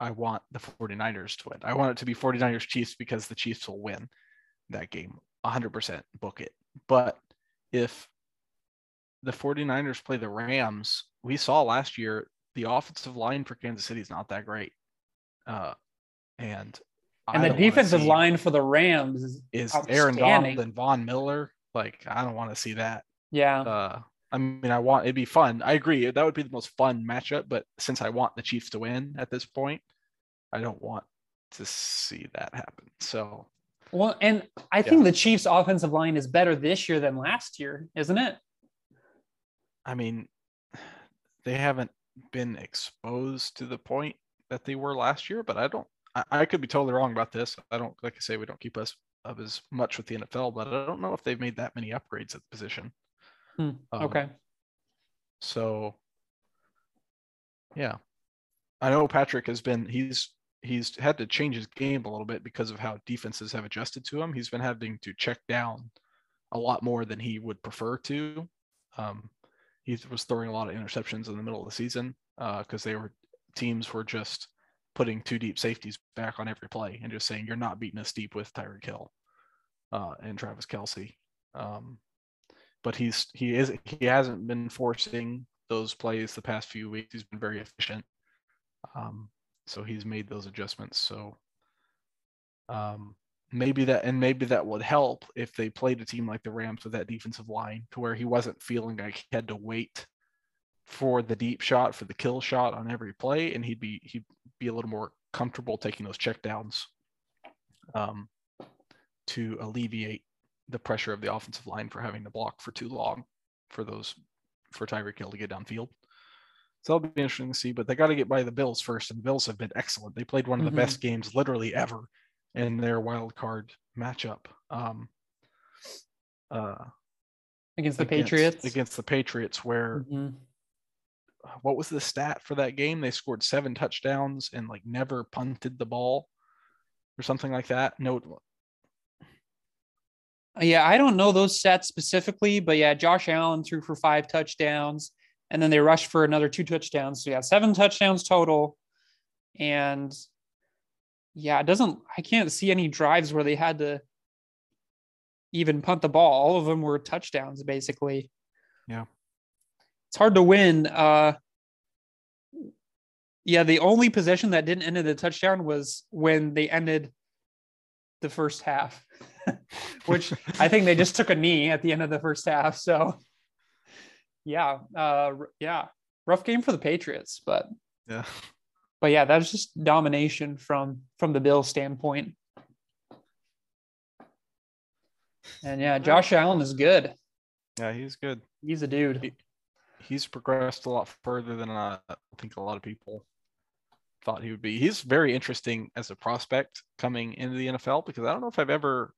I want the 49ers to win. I want it to be 49ers Chiefs because the Chiefs will win that game 100% book it. But if the 49ers play the Rams, we saw last year the offensive line for Kansas City is not that great. Uh, and And the defensive line for the Rams is, is Aaron Donald and Von Miller. Like, I don't want to see that. Yeah. Uh, I mean, I want it'd be fun. I agree. That would be the most fun matchup. But since I want the Chiefs to win at this point, I don't want to see that happen. So, well, and I think the Chiefs' offensive line is better this year than last year, isn't it? I mean, they haven't been exposed to the point that they were last year, but I don't. I, I could be totally wrong about this. I don't like I say we don't keep us up as much with the NFL, but I don't know if they've made that many upgrades at the position. Hmm. Um, okay. So, yeah, I know Patrick has been he's he's had to change his game a little bit because of how defenses have adjusted to him. He's been having to check down a lot more than he would prefer to. Um, he was throwing a lot of interceptions in the middle of the season because uh, they were teams were just putting two deep safeties back on every play and just saying you're not beating us deep with Tyreek Hill uh, and Travis Kelce. Um, but he's he is he hasn't been forcing those plays the past few weeks. He's been very efficient. Um, so he's made those adjustments. So um, maybe that and maybe that would help if they played a team like the Rams with that defensive line to where he wasn't feeling like he had to wait for the deep shot for the kill shot on every play and he'd be he'd be a little more comfortable taking those checkdowns um, to alleviate the pressure of the offensive line for having to block for too long for those for Tyreek Hill to get downfield. So that'll be interesting to see. But they got to get by the Bills first, and the Bills have been excellent. They played one of the mm-hmm. best games literally ever in their wild card matchup. Um, uh, against the against, Patriots. Against the Patriots, where mm-hmm. what was the stat for that game? They scored seven touchdowns and like never punted the ball or something like that. No. Yeah, I don't know those stats specifically, but yeah, Josh Allen threw for five touchdowns and then they rushed for another two touchdowns. So yeah, seven touchdowns total. And yeah, it doesn't, I can't see any drives where they had to even punt the ball. All of them were touchdowns, basically. Yeah. It's hard to win. Uh, yeah, the only possession that didn't end in a touchdown was when they ended the first half, which I think they just took a knee at the end of the first half. So, yeah, uh, yeah, rough game for the Patriots, but yeah, but yeah, that's just domination from from the Bill standpoint. And yeah, Josh Allen is good. Yeah, he's good. He's a dude. He, he's progressed a lot further than I think a lot of people thought he would be. He's very interesting as a prospect coming into the NFL because I don't know if I've ever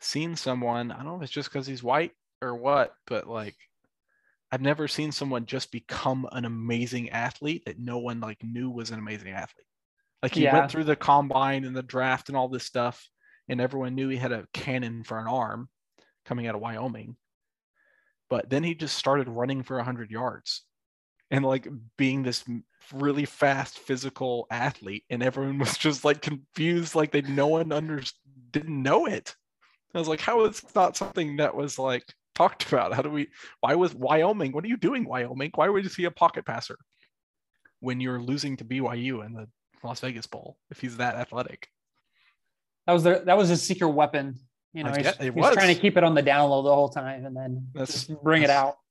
seen someone, I don't know if it's just because he's white or what, but like I've never seen someone just become an amazing athlete that no one like knew was an amazing athlete. Like he yeah. went through the combine and the draft and all this stuff, and everyone knew he had a cannon for an arm coming out of Wyoming. But then he just started running for 100 yards and like being this really fast physical athlete, and everyone was just like confused, like they no one under didn't know it. I was like, how is not something that was like talked about. How do we? Why was Wyoming? What are you doing, Wyoming? Why would you see a pocket passer when you're losing to BYU in the Las Vegas Bowl if he's that athletic? That was the that was his secret weapon. You know, he's, he's trying to keep it on the down low the whole time and then that's, just bring it out.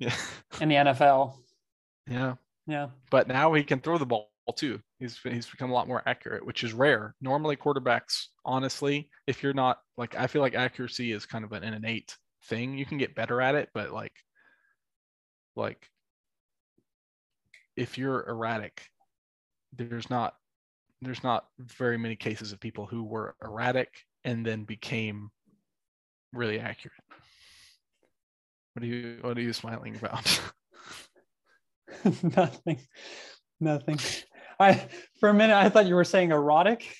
Yeah. in the NFL. Yeah. Yeah. But now he can throw the ball too. He's he's become a lot more accurate, which is rare. Normally, quarterbacks, honestly, if you're not like, I feel like accuracy is kind of an innate thing. You can get better at it, but like like if you're erratic, there's not there's not very many cases of people who were erratic and then became really accurate. What are you what are you smiling about? Nothing. Nothing. I for a minute I thought you were saying erotic.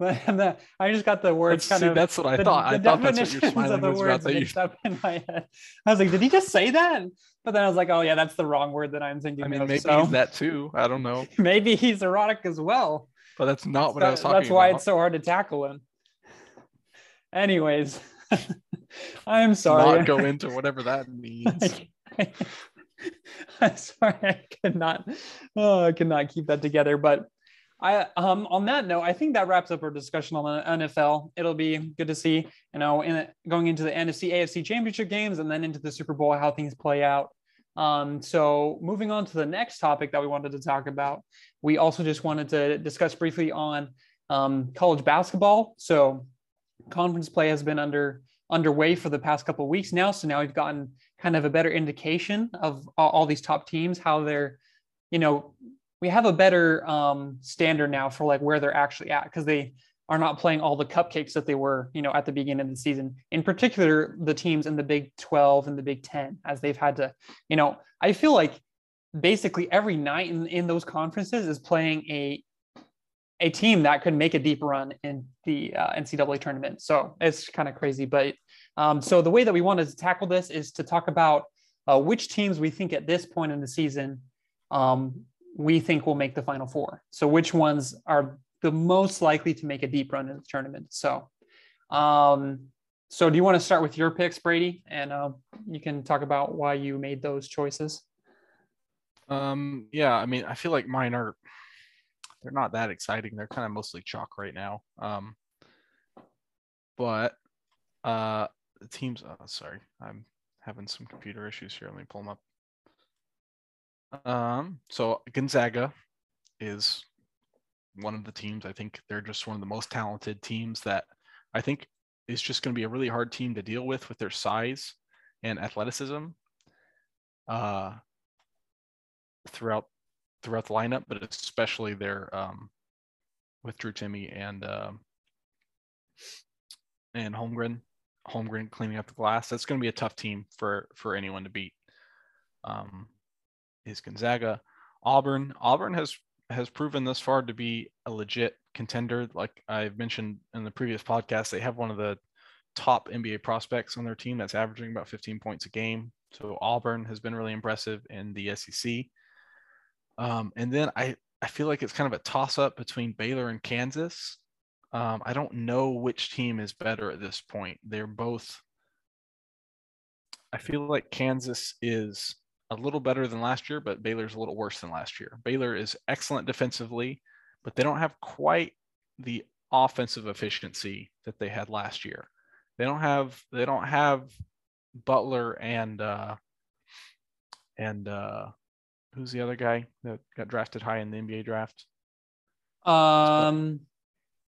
But I just got the words kind see, of. That's what I the, thought. The I thought that's what you're smiling the was words about. mixed up in my head. I was like, did he just say that? But then I was like, oh yeah, that's the wrong word that I'm thinking. I mean, of, maybe so. he's that too. I don't know. maybe he's erotic as well. But that's not what that, I was talking That's why about. it's so hard to tackle him. Anyways, I'm sorry. Not go into whatever that means. I'm sorry, I cannot. Oh, I could not keep that together. But I um on that note, I think that wraps up our discussion on the NFL. It'll be good to see, you know, in going into the NFC AFC championship games and then into the Super Bowl how things play out. Um, so moving on to the next topic that we wanted to talk about, we also just wanted to discuss briefly on um, college basketball. So conference play has been under underway for the past couple of weeks now. So now we've gotten kind of a better indication of all, all these top teams, how they're, you know, we have a better um, standard now for like where they're actually at because they are not playing all the cupcakes that they were, you know, at the beginning of the season. In particular, the teams in the Big 12 and the Big 10, as they've had to, you know, I feel like basically every night in, in those conferences is playing a a team that could make a deep run in the uh, NCAA tournament. So it's kind of crazy. But um, so the way that we wanted to tackle this is to talk about uh, which teams we think at this point in the season um, we think will make the final four. So which ones are the most likely to make a deep run in the tournament? So, um, so do you want to start with your picks, Brady, and uh, you can talk about why you made those choices? Um, yeah, I mean, I feel like mine are they're not that exciting. They're kind of mostly chalk right now. Um, but uh, the teams. Oh, sorry, I'm having some computer issues here. Let me pull them up. Um, so Gonzaga is one of the teams. I think they're just one of the most talented teams that I think is just going to be a really hard team to deal with with their size and athleticism. Uh, throughout throughout the lineup, but especially there um, with Drew Timme and uh, and Holmgren. Holmgren cleaning up the glass. That's going to be a tough team for for anyone to beat. Um, is Gonzaga, Auburn. Auburn has has proven thus far to be a legit contender. Like I've mentioned in the previous podcast, they have one of the top NBA prospects on their team that's averaging about 15 points a game. So Auburn has been really impressive in the SEC. Um, and then I, I feel like it's kind of a toss up between Baylor and Kansas. Um, I don't know which team is better at this point. They're both. I feel like Kansas is a little better than last year, but Baylor's a little worse than last year. Baylor is excellent defensively, but they don't have quite the offensive efficiency that they had last year. They don't have they don't have Butler and uh, and uh, who's the other guy that got drafted high in the NBA draft? Um,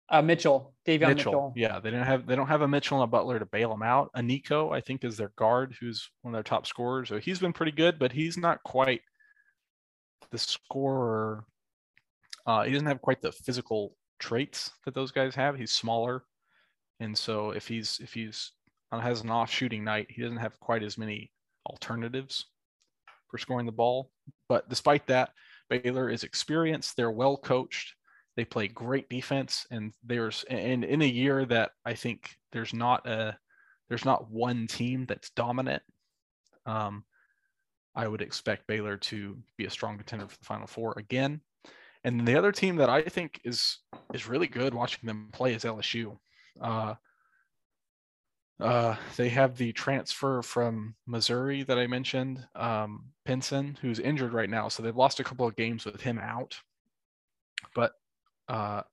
uh, Mitchell, Davion Mitchell. Mitchell. Yeah, they didn't have they don't have a Mitchell and a Butler to bail them out. A Nico, I think, is their guard, who's one of their top scorers. So he's been pretty good, but he's not quite the scorer. Uh, he doesn't have quite the physical traits that those guys have. He's smaller, and so if he's if he's uh, has an off shooting night, he doesn't have quite as many alternatives for scoring the ball. But despite that, Baylor is experienced. They're well coached. They play great defense, and there's and in a year that I think there's not a there's not one team that's dominant. Um, I would expect Baylor to be a strong contender for the Final Four again. And the other team that I think is is really good watching them play is LSU. Uh, uh, they have the transfer from Missouri that I mentioned, um, Pinson, who's injured right now. So they've lost a couple of games with him out. But uh,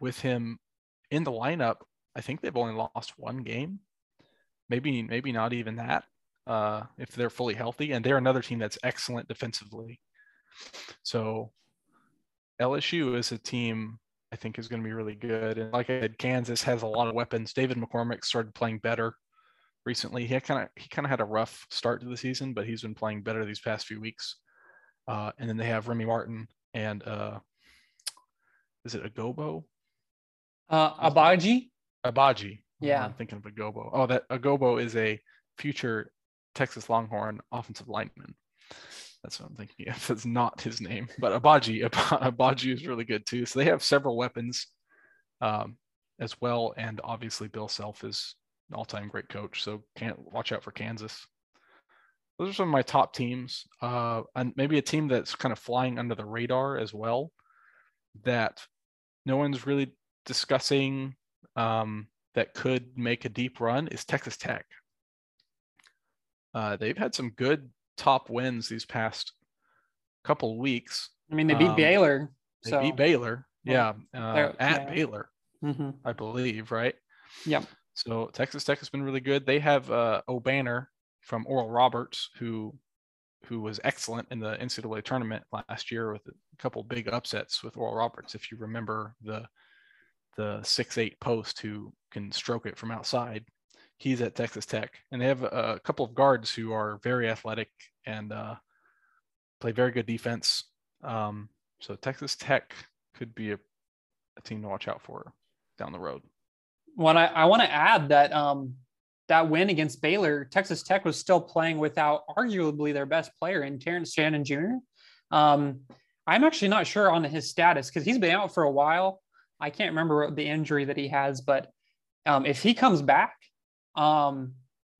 with him in the lineup, I think they've only lost one game. Maybe, maybe not even that. Uh, if they're fully healthy, and they're another team that's excellent defensively. So LSU is a team I think is going to be really good. And like I said, Kansas has a lot of weapons. David McCormack started playing better recently. He kind of he kind of had a rough start to the season, but he's been playing better these past few weeks. Uh, and then they have Remy Martin and uh, is it Agobo? Uh, Abaji. Agbaji. Yeah, I'm thinking of Agobo. Oh, that Agboju is a future Texas Longhorn offensive lineman. That's what I'm thinking of. That's not his name. But Abaji. Abaji is really good too. So they have several weapons um, as well. And obviously Bill Self is an all-time great coach. So can't watch out for Kansas. Those are some of my top teams. Uh, and maybe a team that's kind of flying under the radar as well that no one's really discussing um, that could make a deep run is Texas Tech. Uh, they've had some good top wins these past couple weeks. I mean, they beat um, Baylor. They so beat Baylor. Yeah, uh, at yeah. Baylor, Mhm. I believe, right? Yep. So Texas Tech has been really good. They have uh, Obanor from Oral Roberts, who who was excellent in the NCAA tournament last year with a couple big upsets with Oral Roberts. If you remember the the six eight post who can stroke it from outside, he's at Texas Tech, and they have a, couple of guards who are very athletic and uh, play very good defense. Um, so Texas Tech could be a, a team to watch out for down the road. When I, I want to add that um, that win against Baylor, Texas Tech was still playing without arguably their best player in Terrence Shannon Jr. Um, I'm actually not sure on his status because he's been out for a while. I can't remember the injury that he has, but um, if he comes back um,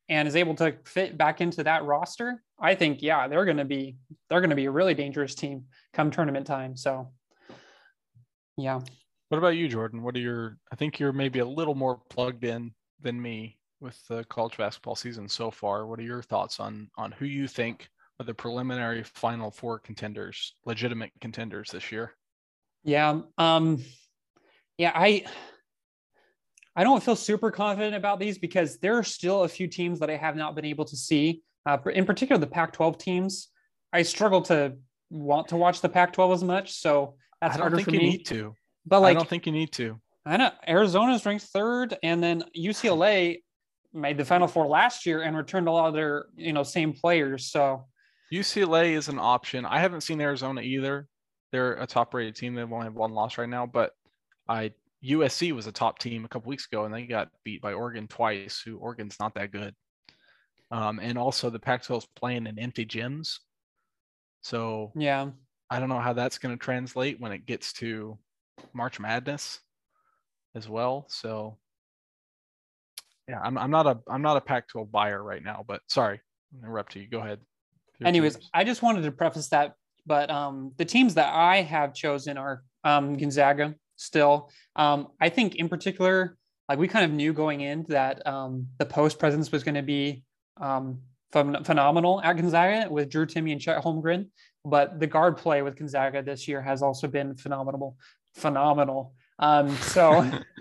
and is able to fit back into that roster, I think yeah, they're going to be they're going to be a really dangerous team come tournament time. So yeah. What about you, Jordan? What are your? I think you're maybe a little more plugged in than me with the college basketball season so far. What are your thoughts on on who you think are the preliminary Final Four contenders, legitimate contenders this year? Yeah. Um, yeah, I I don't feel super confident about these because there are still a few teams that I have not been able to see. Uh, in particular, the Pac-12 teams. I struggle to want to watch the Pac-12 as much, so that's I don't harder think for you me. need to. But like, I don't think you need to. I know Arizona's ranked third, and then UCLA made the Final Four last year and returned a lot of their you know same players. So UCLA is an option. I haven't seen Arizona either. They're a top-rated team. They've only have one loss right now, but I USC was a top team a couple weeks ago, and they got beat by Oregon twice. Who Oregon's not that good. Um, and also the Pac-12 is playing in empty gyms, so yeah, I don't know how that's going to translate when it gets to March Madness as well. So yeah, I'm, I'm not a I'm not a Pac-12 buyer right now, but sorry, interrupt you. Go ahead. Your Anyways, teams. I just wanted to preface that, but um, the teams that I have chosen are um, Gonzaga still. Um, I think in particular, like we kind of knew going in that um, the post presence was going to be um, phen- phenomenal at Gonzaga with Drew Timme and Chet Holmgren, but the guard play with Gonzaga this year has also been phenomenal. Phenomenal. Um, so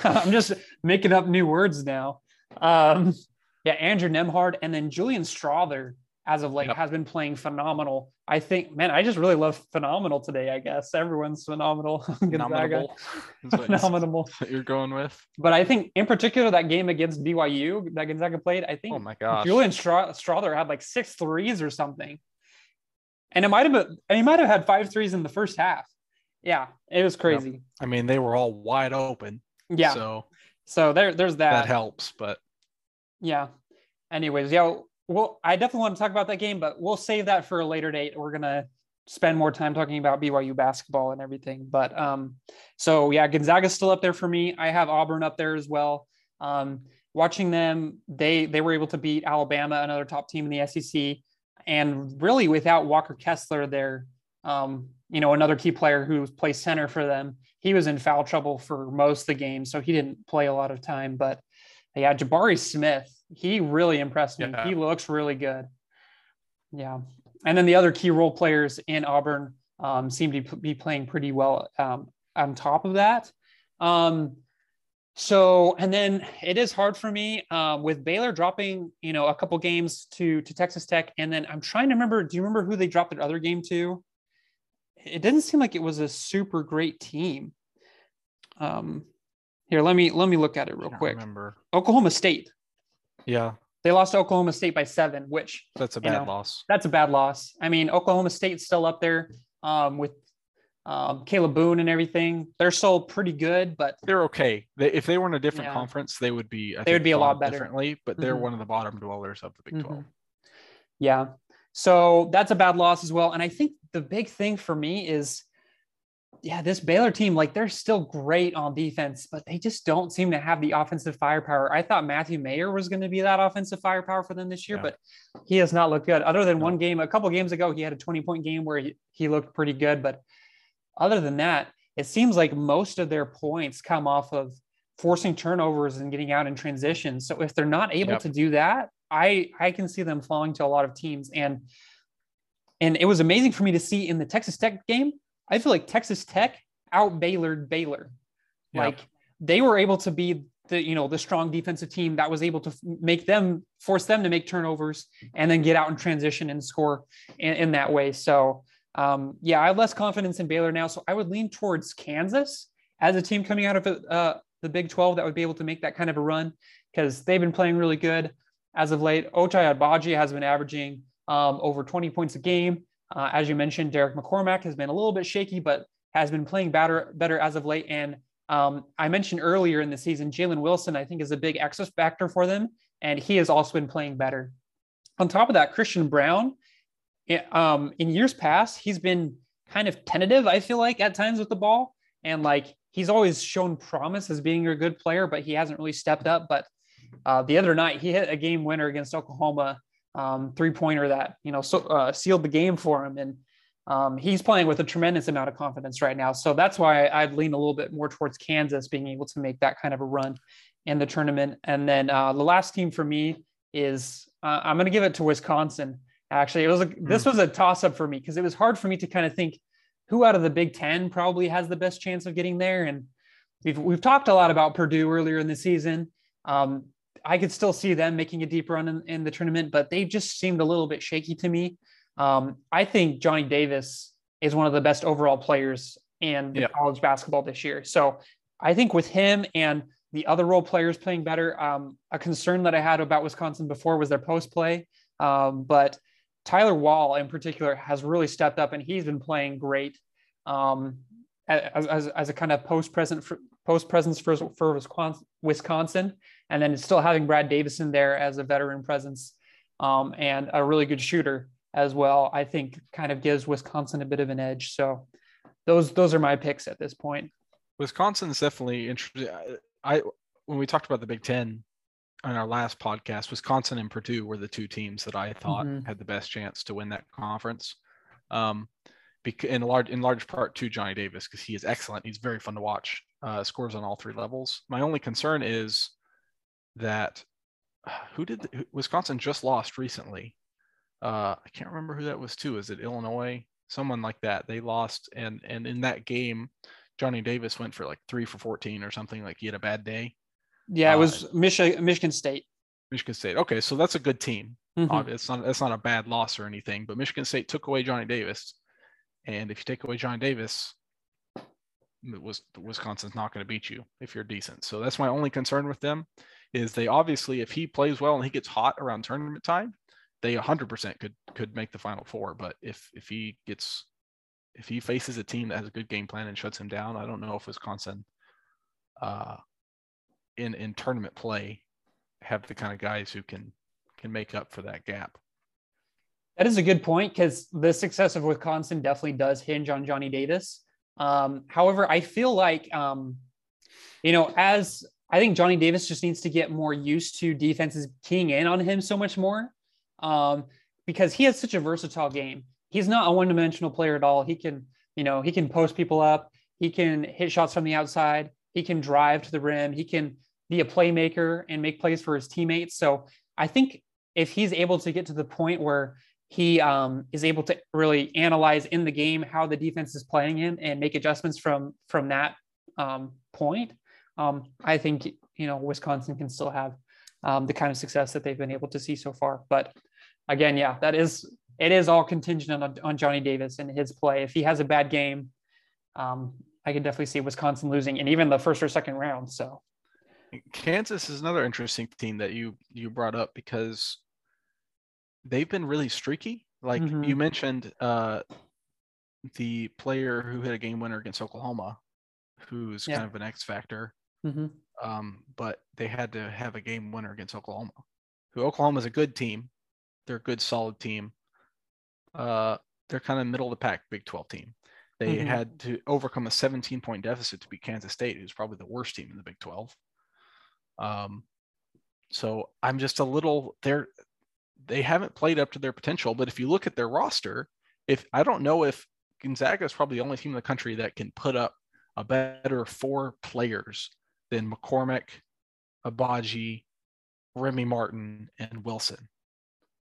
I'm just making up new words now. Um, yeah, Andrew Nembhard and then Julian Strawther as of late Yep. has been playing phenomenal. I think, man, I just really love phenomenal today. I guess everyone's phenomenal. Gonzaga, Nominable is what you- phenomenal. what you're going with. But I think, in particular, that game against BYU that Gonzaga played, I think Oh my gosh. Julian Stra- Strawther had like six threes or something, and it might have been, and he might have had five threes in the first half. Yeah, it was crazy. I mean, they were all wide open. Yeah, so, So there, there's that that. helps, but Yeah. Anyways, yeah. Well, I definitely want to talk about that game, but we'll save that for a later date. We're gonna spend more time talking about BYU basketball and everything. But um, so yeah, Gonzaga's still up there for me. I have Auburn up there as well. Um, watching them, they they were able to beat Alabama, another top team in the SEC, and really without Walker Kessler, their um, you know, another key player who plays center for them. He was in foul trouble for most of the game, so he didn't play a lot of time. But yeah, Jabari Smith, he really impressed me. Yeah. He looks really good. Yeah. And then the other key role players in Auburn um, seem to be playing pretty well um, on top of that. Um, so, and then it is hard for me um, with Baylor dropping, you know, a couple games to to Texas Tech, and then I'm trying to remember. Do you remember who they dropped their other game to? It didn't seem like it was a super great team. Um, here, let me let me look at it real quick. remember. Oklahoma State. Yeah, They lost to Oklahoma State by seven, which that's a You bad know, loss. that's a bad loss. I mean, Oklahoma State's still up there um, with um, Kalib Boone and everything. They're still pretty good, but They're okay. They, if they were in a different Yeah. conference, they would be. I They would be a lot better. differently. But they're Mhm. one of the bottom dwellers of the Big Mhm. 12. yeah. So that's a bad loss as well. And I think the big thing for me is, yeah, this Baylor team, like they're still great on defense, but they just don't seem to have the offensive firepower. I thought Matthew Mayer was going to be that offensive firepower for them this year, Yeah. but he has not looked good. Other than No. one game, a couple games ago, he had a 20 point game where he, he looked pretty good. But other than that, it seems like most of their points come off of forcing turnovers and getting out in transition. So if they're not able Yep. to do that, I I can see them falling to a lot of teams. And and it was amazing for me to see in the Texas Tech game. I feel like Texas Tech out Baylor Baylor. Yeah. Like they were able to be the you know the strong defensive team that was able to make them force them to make turnovers and then get out and transition and score in, in that way. So um, yeah, I have less confidence in Baylor now. So I would lean towards Kansas as a team coming out of uh, the Big 12 that would be able to make that kind of a run because they've been playing really good as of late. Ochai Agbaji has been averaging um, over 20 points a game. Uh, as you mentioned, Derek McCormack has been a little bit shaky, but has been playing better better as of late. And um, I mentioned earlier in the season, Jalen Wilson, I think, is a big X factor for them, and he has also been playing better. On top of that, Christian Braun, um, in years past, he's been kind of tentative. I feel like at times with the ball, and like he's always shown promise as being a good player, but he hasn't really stepped up. But uh, the other night, he hit a game winner against Oklahoma, um, three pointer that you know so, uh, sealed the game for him, and um, he's playing with a tremendous amount of confidence right now. So that's why I'd lean a little bit more towards Kansas being able to make that kind of a run in the tournament. And then uh, the last team for me is uh, I'm going to give it to Wisconsin. Actually, it was a, mm. this was a toss up for me because it was hard for me to kind of think who out of the Big Ten probably has the best chance of getting there. And we've we've talked a lot about Purdue earlier in the season. Um, I could still see them making a deep run in, in, the tournament, but they just seemed a little bit shaky to me. Um, I think Johnny Davis is one of the best overall players in yeah. college basketball this year. So I think with him and the other role players playing better, um, a concern that I had about Wisconsin before was their post play. Um, but Tyler Wahl in particular has really stepped up and he's been playing great um, as, as, as, a kind of post present post presence for, for Wisconsin, and then still having Brad Davison there as a veteran presence um, and a really good shooter as well. I think kind of gives Wisconsin a bit of an edge. So those those are my picks at this point. Wisconsin's definitely interesting. I when we talked about the Big Ten on our last podcast, Wisconsin and Purdue were the two teams that I thought mm-hmm. had the best chance to win that conference. Um, in large in large part to Johnny Davis because he is excellent. He's very fun to watch. Uh, scores on all three levels. My only concern is that who did the, Wisconsin just lost recently? Uh, I can't remember who that was to. Is it Illinois? Someone like that. They lost, and and in that game, Johnny Davis went for like three for fourteen or something. Like he had a bad day. Yeah, it was uh, Michigan Michigan State. Michigan State. Okay, so that's a good team. Mm-hmm. It's not that's not a bad loss or anything. But Michigan State took away Johnny Davis, and if you take away Johnny Davis, was Wisconsin's not going to beat you if you're decent. So that's my only concern with them is they obviously if he plays well and he gets hot around tournament time, they 100% could could make the final four, but if if he gets if he faces a team that has a good game plan and shuts him down, I don't know if Wisconsin uh in in tournament play have the kind of guys who can can make up for that gap. That is a good point because the success of Wisconsin definitely does hinge on Johnny Davis. Um, however, I feel like, um, you know, as I think Johnny Davis just needs to get more used to defenses keying in on him so much more um, because he has such a versatile game. He's not a one dimensional player at all. He can, you know, he can post people up, he can hit shots from the outside, he can drive to the rim, he can be a playmaker and make plays for his teammates. So I think if he's able to get to the point where he um, is able to really analyze in the game how the defense is playing him and make adjustments from from that um, point. Um, I think you know Wisconsin can still have um, the kind of success that they've been able to see so far. But again, yeah, that is it is all contingent on, on Johnny Davis and his play. If he has a bad game, um, I can definitely see Wisconsin losing, and even the first or second round. So. Kansas is another interesting team that you you brought up because they've been really streaky. Like mm-hmm. you mentioned, uh, the player who hit a game winner against Oklahoma, who's yeah. kind of an X factor. Mm-hmm. Um, but they had to have a game winner against Oklahoma, who Oklahoma is a good team. They're a good, solid team. Uh, they're kind of middle of the pack Big 12 team. They mm-hmm. had to overcome a 17 point deficit to beat Kansas State, who's probably the worst team in the Big 12. Um, so I'm just a little they're they haven't played up to their potential. But if you look at their roster, if I don't know if Gonzaga is probably the only team in the country that can put up a better four players than McCormack, Agbaji, Remy Martin, and Wilson.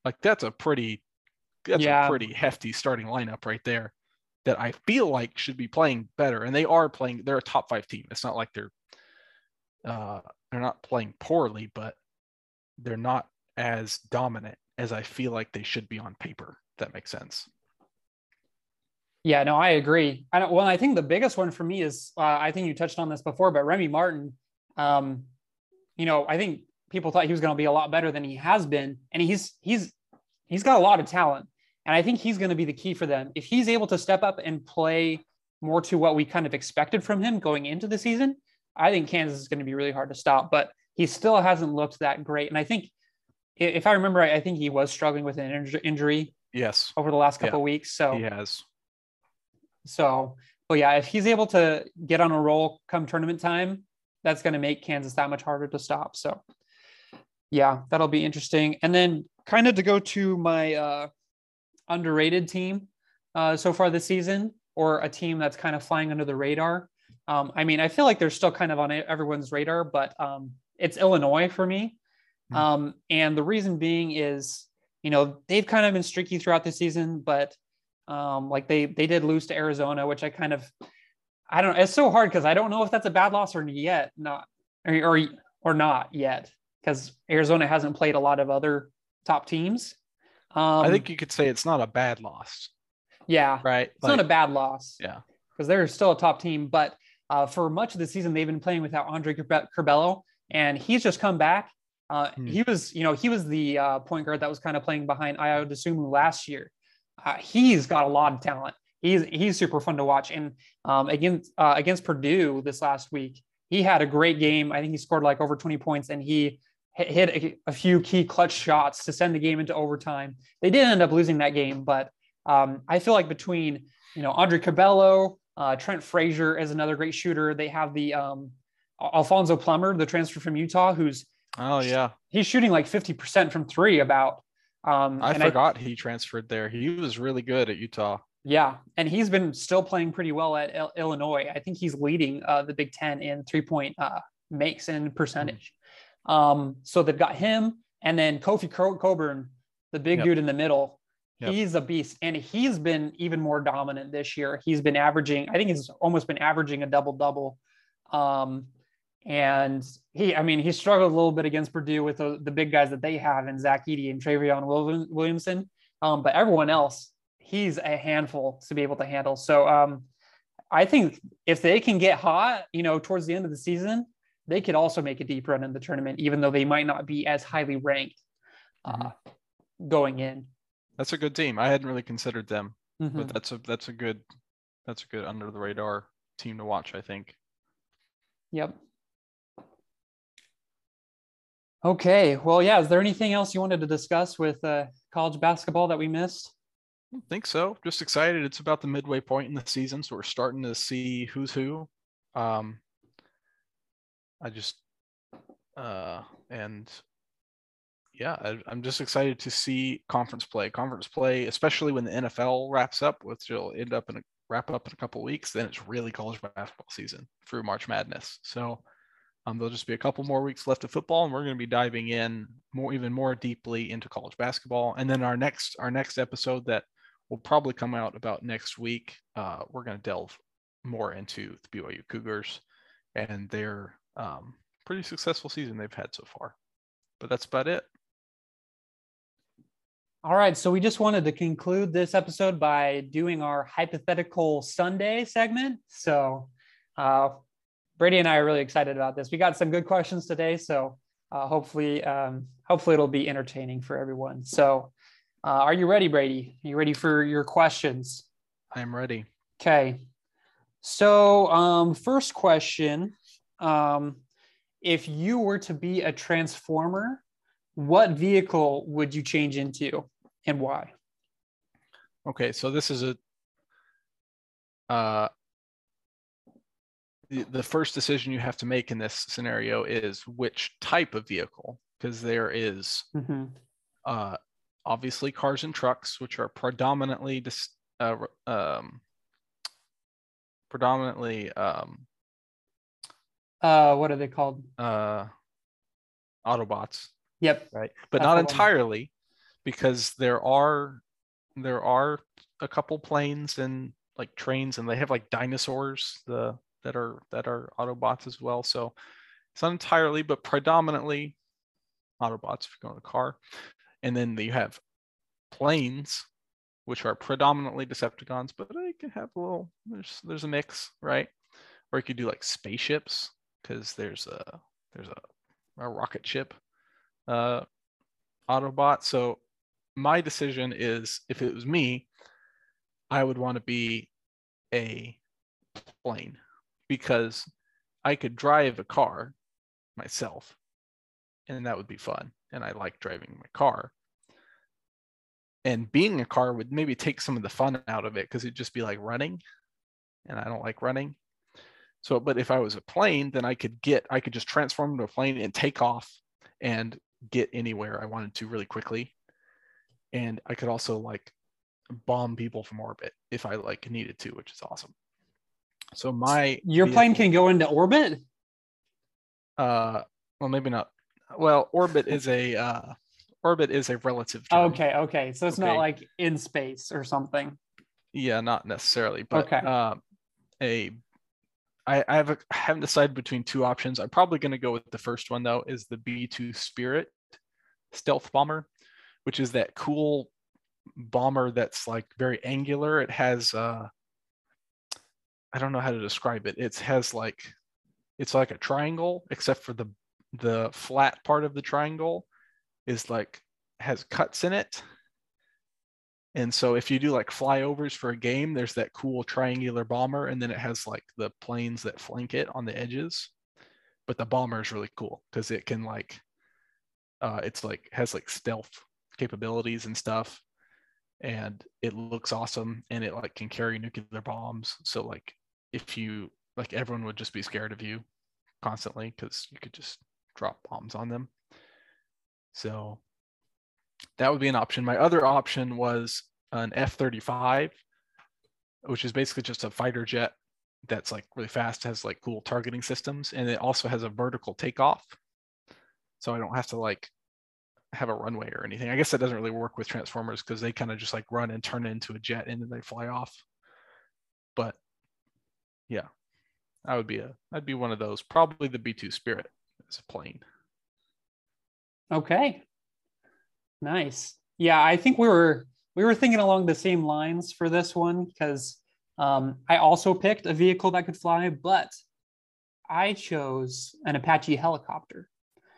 Like that's a pretty that's yeah. a pretty hefty starting lineup right there. that I feel like should be playing better, and they are playing. They're a top five team. It's not like they're uh, they're not playing poorly, but they're not as dominant as I feel like they should be on paper. If that makes sense. Yeah, no, I agree. I don't, well, I think the biggest one for me is uh, I think you touched on this before, but Remy Martin. Um, you know, I think people thought he was going to be a lot better than he has been, and he's he's he's got a lot of talent, and I think he's going to be the key for them if he's able to step up and play more to what we kind of expected from him going into the season. I think Kansas is going to be really hard to stop, but he still hasn't looked that great, and I think if I remember, right, I think he was struggling with an injury. Yes. Over the last couple yeah, weeks, so he has. So, but yeah, if he's able to get on a roll come tournament time, that's going to make Kansas that much harder to stop. So, yeah, that'll be interesting. And then, kind of to go to my uh, underrated team uh, so far this season, or a team that's kind of flying under the radar. Um, I mean, I feel like they're still kind of on everyone's radar, but um, it's Illinois for me. Hmm. Um, and the reason being is, you know, they've kind of been streaky throughout the season, but um, like they they did lose to Arizona, which I kind of I don't. Know. It's so hard because I don't know if that's a bad loss or yet not or or, or not yet because Arizona hasn't played a lot of other top teams. Um, I think you could say it's not a bad loss. Yeah, right. It's like, not a bad loss. Yeah, because they're still a top team, but uh, for much of the season they've been playing without Andre Curbelo, and he's just come back. Uh, hmm. He was, you know, he was the uh, point guard that was kind of playing behind Ayo Dosunmu last year uh, he's got a lot of talent. He's he's super fun to watch. And um, against uh, against Purdue this last week, he had a great game. I think he scored like over 20 points, and he hit a, a few key clutch shots to send the game into overtime. They did end up losing that game, but um, I feel like between you know Andre Curbelo, uh, Trent Frazier is another great shooter. They have the um, Alfonso Plummer, the transfer from Utah, who's oh yeah, he's shooting like 50% from three about um, I forgot I, he transferred there. He was really good at Utah. Yeah, and he's been still playing pretty well at Illinois. I think he's leading uh, the Big Ten in three point uh, makes and percentage. Mm-hmm. Um, so they've got him, and then Kofi Cockburn, the big yep. dude in the middle. Yep. He's a beast, and he's been even more dominant this year. He's been averaging, I think he's almost been averaging a double double. Um, and he, I mean, he struggled a little bit against Purdue with the, the big guys that they have in Zach Edey and Trevion Williamson. Um, but everyone else, he's a handful to be able to handle. So um, I think if they can get hot, you know, towards the end of the season, they could also make a deep run in the tournament, even though they might not be as highly ranked uh, mm-hmm. going in. That's a good team. I hadn't really considered them, mm-hmm. but that's a that's a good that's a good under the radar team to watch. I think. Yep. Okay. Well, yeah. Is there anything else you wanted to discuss with uh, college basketball that we missed? I think so. Just excited. It's about the midway point in the season, so we're starting to see who's who. Um, I just uh, and yeah, I, am just excited to see conference play. Conference play, especially when the NFL wraps up, which will end up in a wrap up in a couple weeks. Then it's really college basketball season through March Madness. So um, there'll just be a couple more weeks left of football, and we're going to be diving in more, even more deeply into college basketball. And then our next, our next episode that will probably come out about next week, uh, we're going to delve more into the BYU Cougars and their um, pretty successful season they've had so far. But that's about it. All right, so we just wanted to conclude this episode by doing our hypothetical Sunday segment. So, uh, Brady and I are really excited about this. We got some good questions today, so uh, hopefully, um, hopefully it'll be entertaining for everyone. So, uh, are you ready, Brady? Are you ready for your questions? I'm ready. Okay. So, um, first question: um, If you were to be a transformer, what vehicle would you change into, and why? Okay, so this is a uh, the first decision you have to make in this scenario is which type of vehicle, because there is, mm-hmm. uh, obviously cars and trucks, which are predominantly dis- uh, um, predominantly um, uh, what are they called? Uh, Autobots. Yep. Right, but That's not entirely, because there are there are a couple planes and like trains and they have like dinosaurs the that are that are Autobots as well. So it's not entirely, but predominantly Autobots if you're going to car. And then you have planes, which are predominantly Decepticons, but they can have a little there's there's a mix, right? Or you could do like spaceships because there's a there's a, a rocket ship uh Autobot. So my decision is if it was me, I would want to be a plane because I could drive a car myself and that would be fun. And I like driving my car. And being a car would maybe take some of the fun out of it because it'd just be like running. And I don't like running. So, but if I was a plane, then I could get, I could just transform into a plane and take off and get anywhere I wanted to really quickly. And I could also like bomb people from orbit if I like needed to, which is awesome. So my your vehicle, plane can go into orbit. Uh, well, maybe not. Well, orbit is a uh, orbit is a relative. Term. Okay, okay, so it's okay. not like in space or something. Yeah, not necessarily, but okay. Uh, a I, I, have a, I haven't decided between two options. I'm probably going to go with the first one though. Is the B2 Spirit stealth bomber, which is that cool bomber that's like very angular. It has uh, I don't know how to describe it. It has like it's like a triangle, except for the the flat part of the triangle is like has cuts in it. And so if you do like flyovers for a game, there's that cool triangular bomber, and then it has like the planes that flank it on the edges. But the bomber is really cool because it can like uh it's like has like stealth capabilities and stuff. And it looks awesome and it like can carry nuclear bombs. So like if you like everyone would just be scared of you constantly because you could just drop bombs on them. So that would be an option. My other option was an F 35, which is basically just a fighter jet that's like really fast, has like cool targeting systems, and it also has a vertical takeoff. So I don't have to like have a runway or anything. I guess that doesn't really work with Transformers because they kind of just like run and turn into a jet and then they fly off. But yeah, I would be a I'd be one of those. Probably the B2 Spirit as a plane. Okay. Nice. Yeah, I think we were we were thinking along the same lines for this one because um, I also picked a vehicle that could fly, but I chose an Apache helicopter.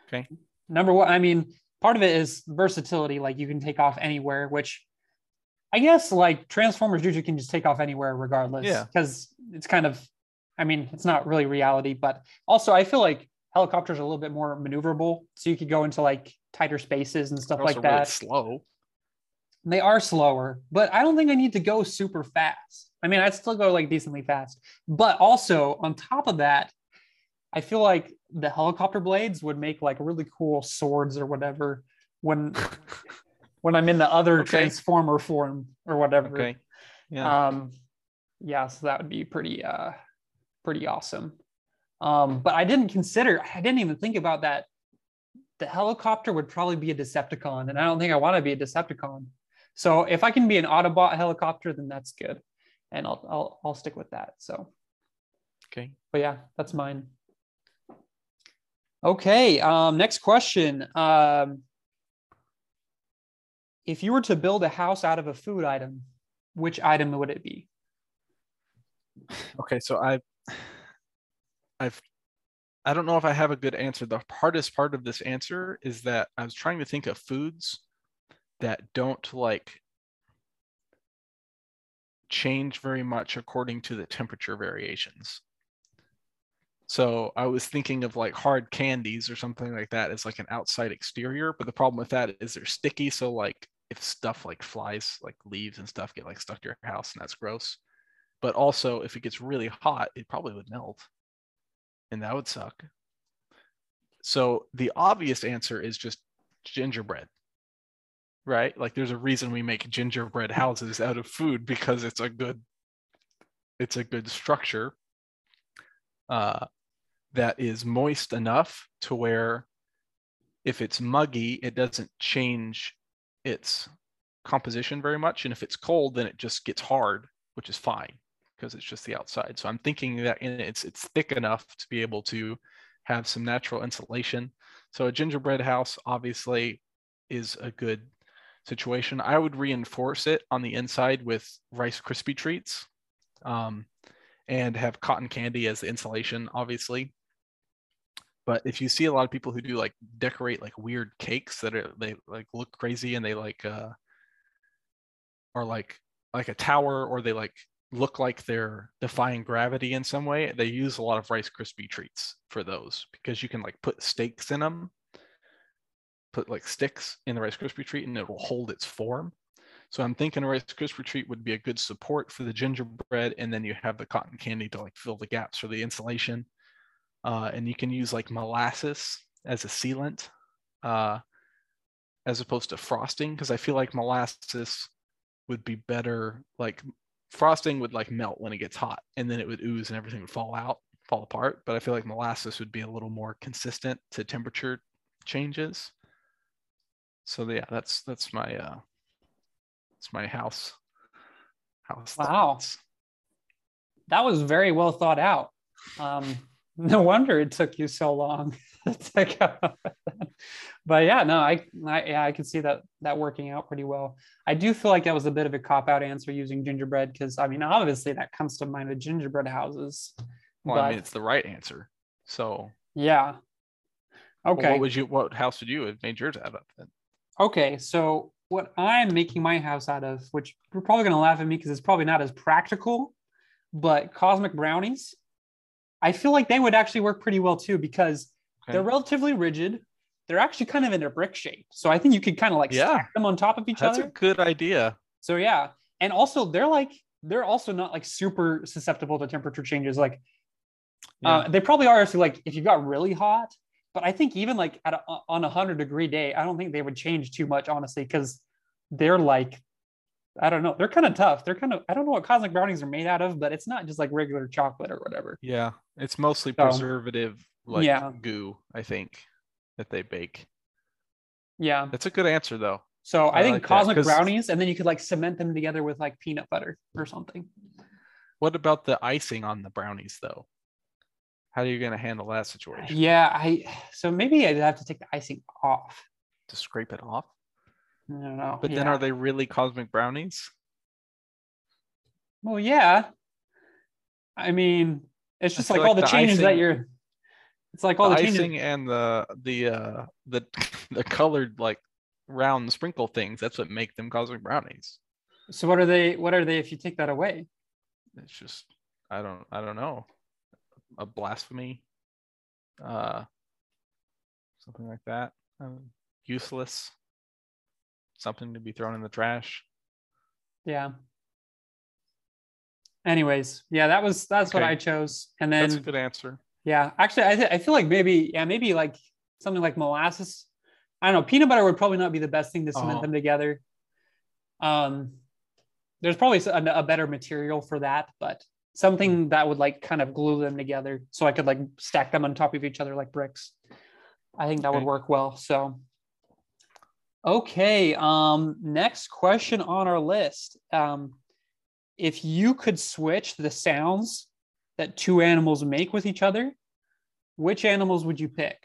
Okay. Number one, I mean, part of it is versatility. Like you can take off anywhere, which I guess like Transformers usually can just take off anywhere regardless. Yeah. Because it's kind of, I mean, it's not really reality, but also I feel like helicopters are a little bit more maneuverable, so you could go into like tighter spaces and stuff like that. Really slow. They are slower, but I don't think I need to go super fast. I mean, I'd still go like decently fast, but also on top of that, I feel like the helicopter blades would make like really cool swords or whatever when when I'm in the other okay. transformer form or whatever. Okay. Yeah. Um, yeah, so that would be pretty uh pretty awesome. Um, but I didn't consider, I didn't even think about that. The helicopter would probably be a Decepticon, and I don't think I want to be a Decepticon. So if I can be an Autobot helicopter, then that's good, and I'll I'll I'll stick with that. So, okay. But yeah, that's mine. Okay. Um, next question. Um, if you were to build a house out of a food item, which item would it be? Okay, so I I've I don't know if I have a good answer. The hardest part of this answer is that I was trying to think of foods that don't like change very much according to the temperature variations. So I was thinking of like hard candies or something like that as like an outside exterior, but the problem with that is they're sticky. So like if stuff like flies, like leaves and stuff get like stuck to your house and that's gross. But also if it gets really hot, it probably would melt and that would suck. So the obvious answer is just gingerbread, right? Like there's a reason we make gingerbread houses out of food because it's a good, it's a good structure uh, that is moist enough to where if it's muggy, it doesn't change its composition very much. And if it's cold, then it just gets hard, which is fine. because it's just the outside. So I'm thinking that it's it's thick enough to be able to have some natural insulation. So a gingerbread house obviously is a good situation. I would reinforce it on the inside with Rice Krispie treats um, and have cotton candy as the insulation, obviously. But if you see a lot of people who do like decorate like weird cakes that are they like look crazy and they like uh are like like a tower or they like look like they're defying gravity in some way, they use a lot of Rice Krispie treats for those because you can like put stakes in them put like sticks in the Rice Krispie treat and it will hold its form. So I'm thinking a Rice Krispie treat would be a good support for the gingerbread, and then you have the cotton candy to like fill the gaps for the insulation. Uh, and you can use like molasses as a sealant, uh, as opposed to frosting, because I feel like molasses would be better. Like frosting would like melt when it gets hot, and then it would ooze and everything would fall out, fall apart. But I feel like molasses would be a little more consistent to temperature changes so yeah, that's that's my uh it's my house house. Wow. Thoughts. That was very well thought out. Um no wonder it took you so long but yeah, no, I, I yeah, I can see that that working out pretty well. I do feel like that was a bit of a cop out answer using gingerbread because I mean, obviously that comes to mind with gingerbread houses. Well, but, I mean, it's the right answer. So yeah. Okay. Well, what would you? What house would you have made yours out of then? Okay, so what I'm making my house out of, which you're probably going to laugh at me because it's probably not as practical, but cosmic brownies, I feel like they would actually work pretty well too because okay. they're relatively rigid. They're actually kind of in a brick shape. So I think you could kind of like yeah. stack them on top of each That's other. That's a good idea. So yeah. And also they're like, they're also not like super susceptible to temperature changes. Like yeah. uh, they probably are. So like if you got really hot, but I think even like at a, on a hundred degree day, I don't think they would change too much, honestly, because they're like, I don't know, they're kind of tough. They're kind of I don't know what cosmic brownies are made out of, but it's not just like regular chocolate or whatever. Yeah, it's mostly so, preservative, like yeah. goo, I think, that they bake. Yeah, that's a good answer though. So I, I think like cosmic brownies, and then you could like cement them together with like peanut butter or something. What about the icing on the brownies though? How are you going to handle that situation? Yeah, I so maybe I'd have to take the icing off to scrape it off. I don't know. But yeah. then, are they really cosmic brownies? Well, yeah. I mean, it's just like, like, all the, the changes icing, that you're. It's like all the, the icing changes. and the the uh the the colored like round sprinkle things. That's what make them cosmic brownies. So what are they? What are they if you take that away? It's just I don't I don't know a blasphemy, uh, something like that. Um, useless, something to be thrown in the trash. Yeah. Anyways, yeah, that was that's okay. what I chose, and then that's a good answer. Yeah, actually, I th- I feel like maybe yeah maybe like something like molasses. I don't know. Peanut butter would probably not be the best thing to cement oh. them together. Um, there's probably a, a better material for that, but something that would like kind of glue them together so I could like stack them on top of each other like bricks. I think that okay. would work well. So okay, um next question on our list. Um if you could switch the sounds that two animals make with each other, which animals would you pick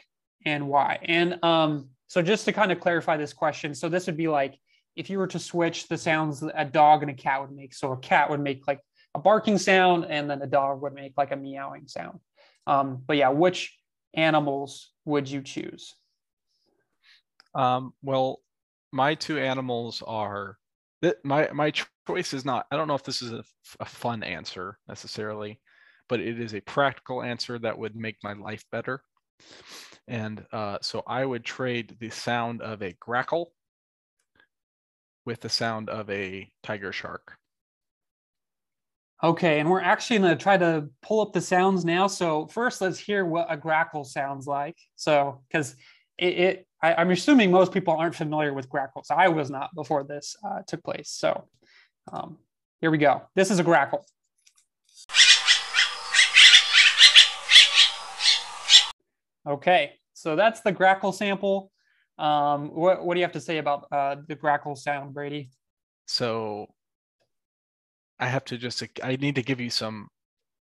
and why? And um so just to kind of clarify this question, so this would be like if you were to switch the sounds a dog and a cat would make. So a cat would make like a barking sound, and then a dog would make like a meowing sound. Um, but yeah, which animals would you choose? Um, well, my two animals are that my my choice is not. I don't know if this is a, a fun answer necessarily, but it is a practical answer that would make my life better. And uh, so I would trade the sound of a grackle with the sound of a tiger shark. Okay, and we're actually going to try to pull up the sounds now. So first, let's hear what a grackle sounds like. So, because it, it I, am assuming most people aren't familiar with grackles. I was not before this uh, took place. So, um, here we go. This is a grackle. Okay, so that's the grackle sample. Um, what, what do you have to say about uh, the grackle sound, Brady? So I have to just I need to give you some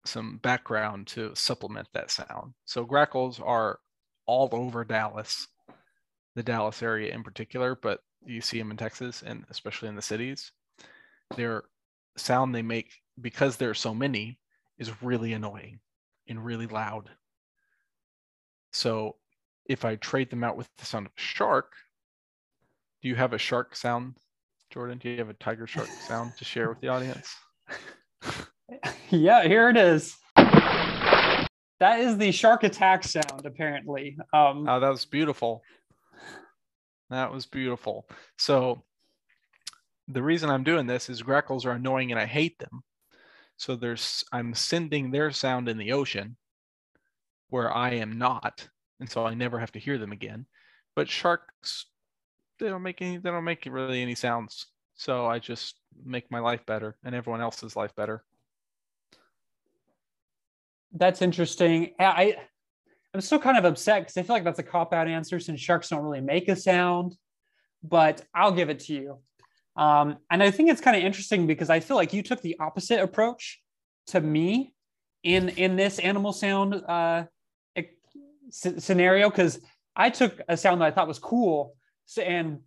some background to supplement that sound. So grackles are all over Dallas, the Dallas area in particular, but you see them in Texas and especially in the cities. Their sound they make because there are so many is really annoying and really loud. So if I trade them out with the sound of a shark, do you have a shark sound, Jordan? Do you have a tiger shark sound to share with the audience? yeah, here it is. That is the shark attack sound, apparently. Um, oh, that was beautiful. That was beautiful. So the reason I'm doing this is grackles are annoying and I hate them. So there's I'm sending their sound in the ocean where I am not, and so I never have to hear them again. But sharks, they don't make any they don't make really any sounds. So I just make my life better and everyone else's life better. That's interesting. I I'm still kind of upset because I feel like that's a cop out answer since sharks don't really make a sound, but I'll give it to you. Um, and I think it's kind of interesting because I feel like you took the opposite approach to me in in this animal sound uh, scenario because I took a sound that I thought was cool and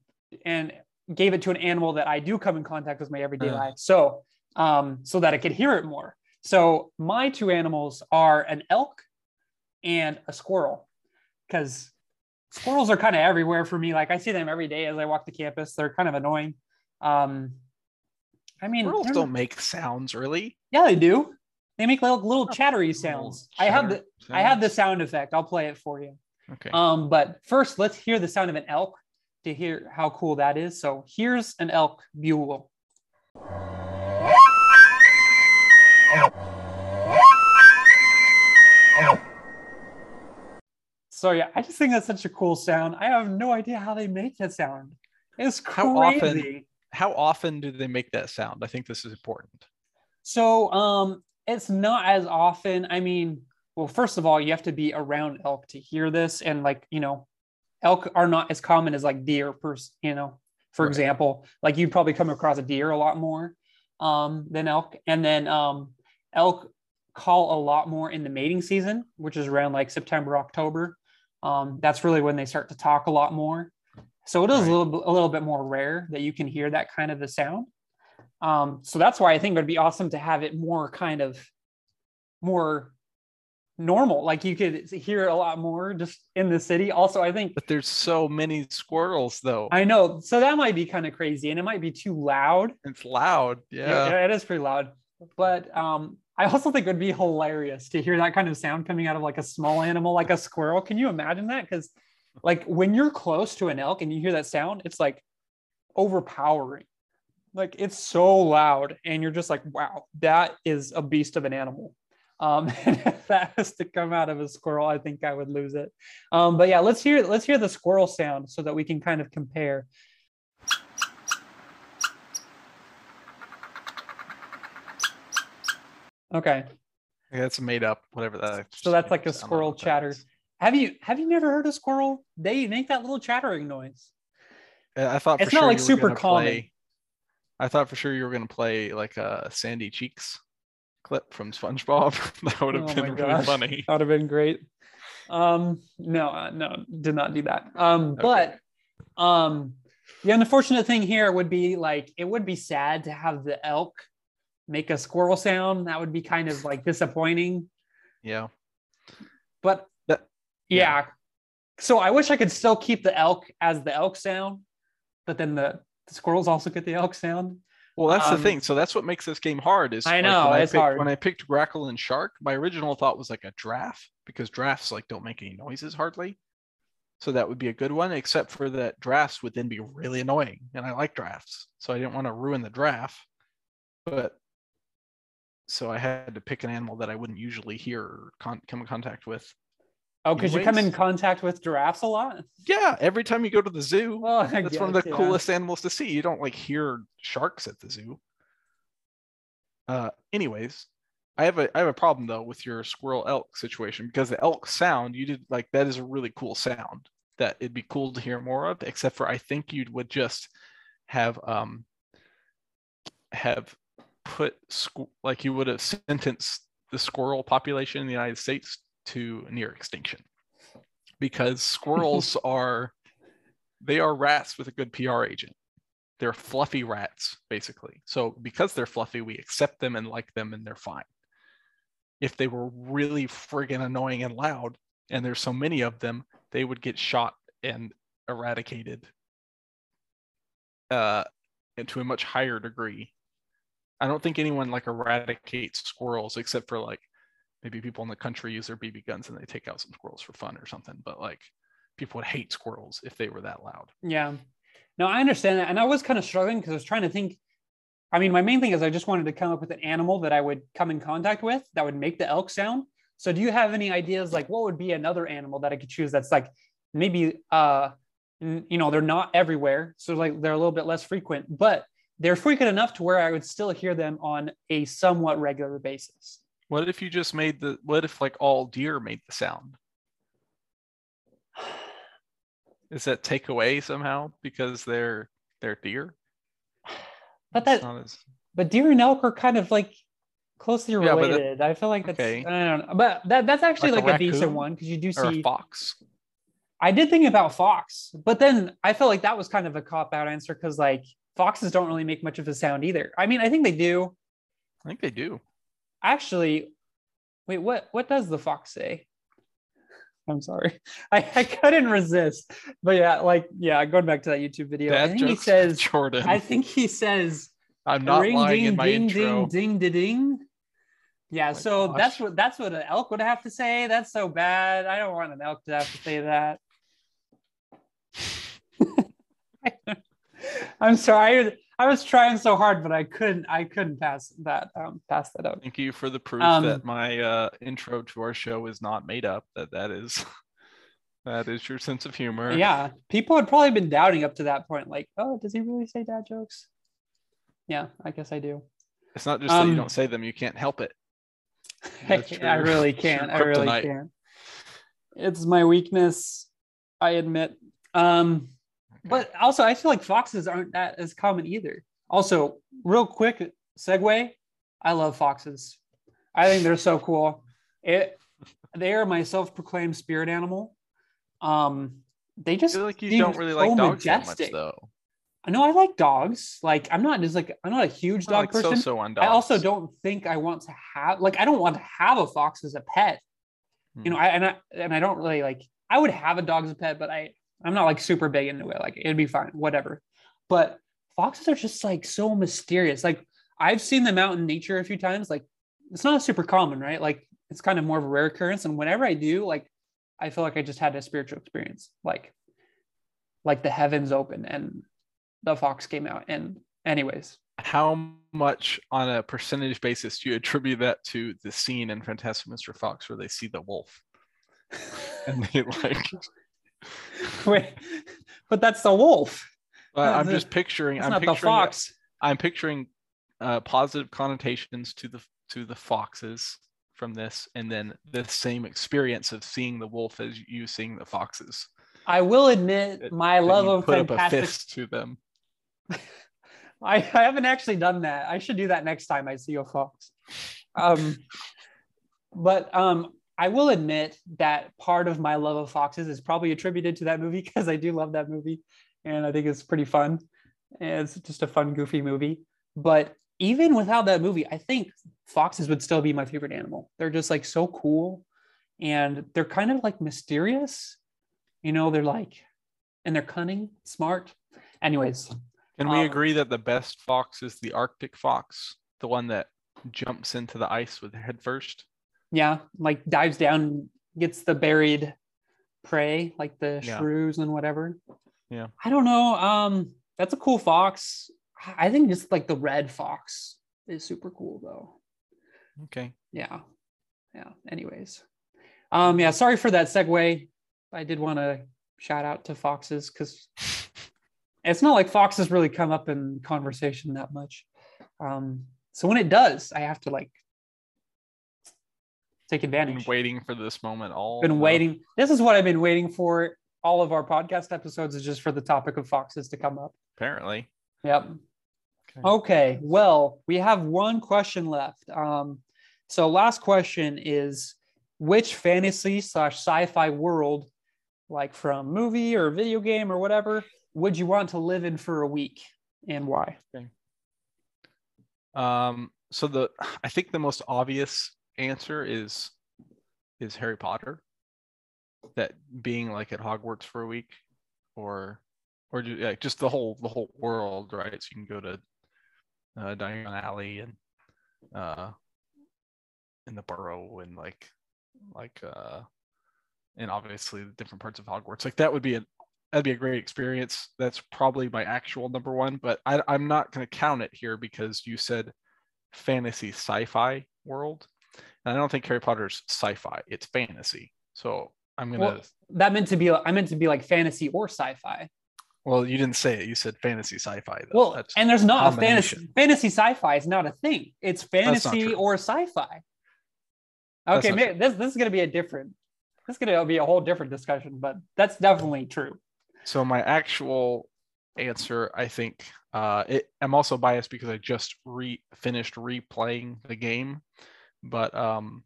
and gave it to an animal that I do come in contact with my everyday uh. life, so um, so that I could hear it more. So my two animals are an elk and a squirrel because squirrels are kind of everywhere for me. Like I see them every day as I walk the campus. They're kind of annoying. Um, I mean, squirrels don't make sounds really. Yeah, they do. They make little, little chattery sounds. Chatter I have the sounds. I have the sound effect. I'll play it for you. Okay. Um, but first, let's hear the sound of an elk to hear how cool that is. So here's an elk bugle. So yeah, I just think that's such a cool sound. I have no idea how they make that sound. It's crazy. How often, how often do they make that sound? I think this is important. So um, it's not as often. I mean, well, first of all, you have to be around elk to hear this, and like you know, elk are not as common as like deer. Per you know, for right. example, like you'd probably come across a deer a lot more um, than elk, and then um, elk call a lot more in the mating season, which is around like September, October. Um, that's really when they start to talk a lot more. So it is right. a little a little bit more rare that you can hear that kind of a sound. Um, so that's why I think it would be awesome to have it more kind of more normal. Like you could hear a lot more just in the city. Also, I think But there's so many squirrels though. I know. So that might be kind of crazy and it might be too loud. It's loud. Yeah. yeah it is pretty loud. But um I also think it would be hilarious to hear that kind of sound coming out of like a small animal like a squirrel. Can you imagine that? Because like when you're close to an elk and you hear that sound, it's like overpowering. Like it's so loud, and you're just like, wow, that is a beast of an animal. Um, and if that has to come out of a squirrel, I think I would lose it. Um, but yeah, let's hear let's hear the squirrel sound so that we can kind of compare. Okay. Yeah, it's made up, whatever that. So that's like a squirrel chatter. Have you have you never heard a squirrel? They make that little chattering noise. I thought it's not sure like super common. Play, I thought for sure you were going to play like a Sandy Cheeks clip from SpongeBob. that would have oh been really funny. That would have been great. Um, no, uh, no, did not do that. Um, okay. but um, the unfortunate thing here would be like it would be sad to have the elk make a squirrel sound. That would be kind of like disappointing. Yeah. But yeah. yeah. So I wish I could still keep the elk as the elk sound, but then the, the squirrels also get the elk sound. Well, that's um, the thing. So that's what makes this game hard. Is I know like it's I picked, hard. When I picked Grackle and Shark, my original thought was like a giraffe because giraffes like don't make any noises hardly. So that would be a good one, except for that giraffes would then be really annoying, and I like drafts, so I didn't want to ruin the draft. But so I had to pick an animal that I wouldn't usually hear or con- come in contact with. Oh, because you come in contact with giraffes a lot. Yeah, every time you go to the zoo, well, that's guess, one of the yeah. coolest animals to see. You don't like hear sharks at the zoo. Uh, anyways, I have a I have a problem though with your squirrel elk situation because the elk sound you did like that is a really cool sound that it'd be cool to hear more of. Except for I think you would just have um have put squ- like you would have sentenced the squirrel population in the United States to near extinction because squirrels are they are rats with a good PR agent. They're fluffy rats basically. So because they're fluffy, we accept them and like them and they're fine. If they were really friggin' annoying and loud and there's so many of them, they would get shot and eradicated uh to a much higher degree. I don't think anyone like eradicates squirrels except for like maybe people in the country use their BB guns and they take out some squirrels for fun or something. But like people would hate squirrels if they were that loud. Yeah. No, I understand that. And I was kind of struggling because I was trying to think. I mean, my main thing is I just wanted to come up with an animal that I would come in contact with that would make the elk sound. So do you have any ideas like what would be another animal that I could choose that's like maybe uh you know, they're not everywhere. So like they're a little bit less frequent, but they're frequent enough to where I would still hear them on a somewhat regular basis. What if you just made the what if like all deer made the sound? Is that take away somehow because they're they're deer? But that as... but deer and elk are kind of like closely related. Yeah, that, I feel like that's okay. I don't know. But that that's actually like, like a, a, decent one because you do see fox. I did think about fox, but then I felt like that was kind of a cop out answer because like foxes don't really make much of a sound either. I mean, I think they do. I think they do. Actually, wait, what what does the fox say? I'm sorry. I, I couldn't resist. But yeah, like, yeah, going back to that YouTube video, that I think he says, Jordan. I think he says, I'm not ring, lying ding, in my ding, intro. Ding, ding, ding, ding. Yeah, oh so gosh. that's what that's what an elk would have to say. That's so bad. I don't want an elk to have to say that. I'm sorry. I was trying so hard, but I couldn't. I couldn't pass that. Um, pass that up. Thank you for the proof um, that my uh, intro to our show is not made up. That that is, that is your sense of humor. Yeah, people had probably been doubting up to that point. Like, oh, does he really say dad jokes? Yeah, I guess I do. It's not just um, that you um, don't say them; you can't help it. I, I really can't. I really can't. It's my weakness. I admit. Um, but also, I feel like foxes aren't that as common either. Also, real quick segue, I love foxes. I think they're so cool. It they are my self-proclaimed spirit animal. Um, they just like you don't really so like dogs majestic. that much, though. I know I like dogs. Like I'm not just like I'm not a huge dog like person. So on dogs. I also don't think I want to have like I don't want to have a fox as a pet. Hmm. You know, I and I and I don't really like I would have a dog as a pet, but I I'm not like super big into it. Like it'd be fine, whatever. But foxes are just like so mysterious. Like I've seen them out in nature a few times. Like it's not super common, right? Like it's kind of more of a rare occurrence. And whenever I do, like I feel like I just had a spiritual experience. Like like the heavens open and the fox came out. And anyways. How much on a percentage basis do you attribute that to the scene in Fantastic Mr. Fox where they see the wolf? and they like Wait, but that's the wolf. But I'm just picturing. I'm not picturing, the fox. I'm picturing uh, positive connotations to the to the foxes from this, and then the same experience of seeing the wolf as you seeing the foxes. I will admit, my love of put fantastic... up a fist to them. I, I haven't actually done that. I should do that next time I see a fox. Um, but um, I will admit that part of my love of foxes is probably attributed to that movie because I do love that movie and I think it's pretty fun. And it's just a fun, goofy movie. But even without that movie, I think foxes would still be my favorite animal. They're just like so cool and they're kind of like mysterious. You know, they're like, and they're cunning, smart. Anyways. Can we um, agree that the best fox is the Arctic fox, the one that jumps into the ice with head first? Yeah like dives down gets the buried prey like the yeah. shrews and whatever. Yeah. I don't know um that's a cool fox. I think just like the red fox is super cool though. Okay. Yeah yeah anyways. Um yeah sorry for that segue. I did want to shout out to foxes because it's not like foxes really come up in conversation that much. Um so when it does i have to like take advantage. Been waiting for this moment all. Been waiting. This is what I've been waiting for. All of our podcast episodes is just for the topic of foxes to come up. Apparently. Yep. Okay. okay. Well, we have one question left. Um, so last question is which fantasy slash sci-fi world, like from movie or video game or whatever, would you want to live in for a week and why? Okay. Um, so the I think the most obvious answer is is Harry Potter. That being like at Hogwarts for a week, or or yeah, just the whole the whole world, right? So you can go to uh, Diagon Alley and uh, in the Burrow and like like uh, and obviously the different parts of Hogwarts. Like that would be a that'd be a great experience. That's probably my actual number one, but I, I'm not going to count it here because you said fantasy sci-fi world, and I don't think Harry Potter's sci-fi. It's fantasy. So I'm gonna. Well, that meant to be. I meant to be like fantasy or sci-fi. Well, you didn't say it. You said fantasy sci-fi. Though. Well, That's and there's not a fantasy. Fantasy sci-fi is not a thing. It's fantasy or sci-fi. Okay, this this is gonna be a different. This is gonna be a whole different discussion, but that's definitely true. So my actual answer, I think, uh, it, I'm also biased because I just re finished replaying the game, but um,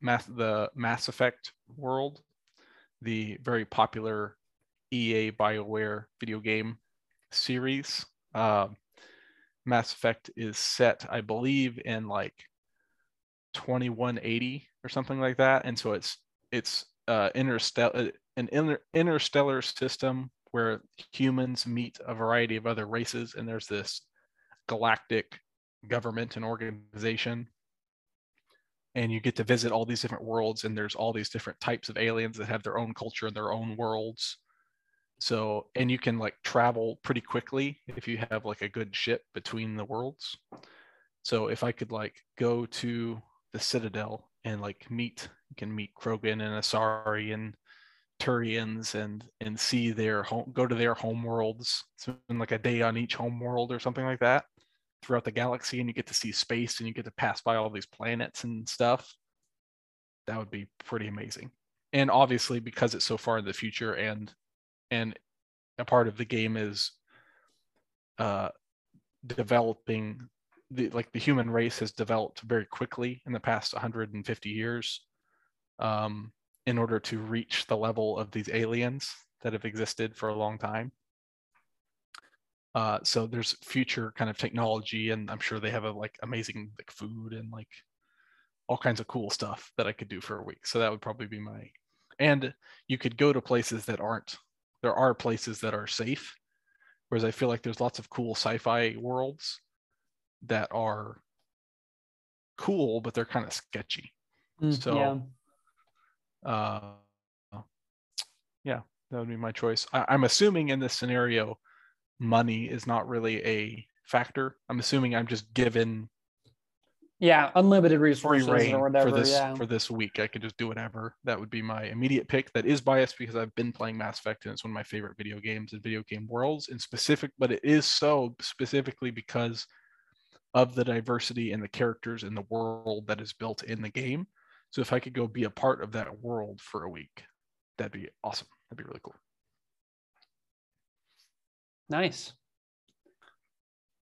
Mass, the Mass Effect world, the very popular EA BioWare video game series. Uh, Mass Effect is set, I believe, in like 2180 or something like that, and so it's it's uh, interstellar an inter- interstellar system where humans meet a variety of other races, and there's this galactic government and organization. And you get to visit all these different worlds, and there's all these different types of aliens that have their own culture and their own worlds. So, and you can like travel pretty quickly if you have like a good ship between the worlds. So, if I could like go to the Citadel and like meet, you can meet Krogan and Asari and Turians and and see their home, go to their home worlds. Spend like a day on each home world or something like that throughout the galaxy, and you get to see space and you get to pass by all these planets and stuff. That would be pretty amazing. And obviously, because it's so far in the future, and and a part of the game is uh, developing the like the human race has developed very quickly in the past 150 years. Um, in order to reach the level of these aliens that have existed for a long time. Uh, so there's future kind of technology, and I'm sure they have a like amazing like food and like all kinds of cool stuff that I could do for a week. So that would probably be my. And you could go to places that aren't. There are places that are safe, whereas I feel like there's lots of cool sci-fi worlds that are cool, but they're kind of sketchy. Mm, so yeah uh, yeah, that would be my choice. I, am assuming in this scenario, money is not really a factor. I'm assuming I'm just given yeah unlimited resources or whatever for this yeah. for this week i could just do whatever that would be my immediate pick that is biased because i've been playing mass effect and it's one of my favorite video games and video game worlds in specific but it is so specifically because of the diversity and the characters and the world that is built in the game so if I could go be a part of that world for a week, that'd be awesome. That'd be really cool. Nice.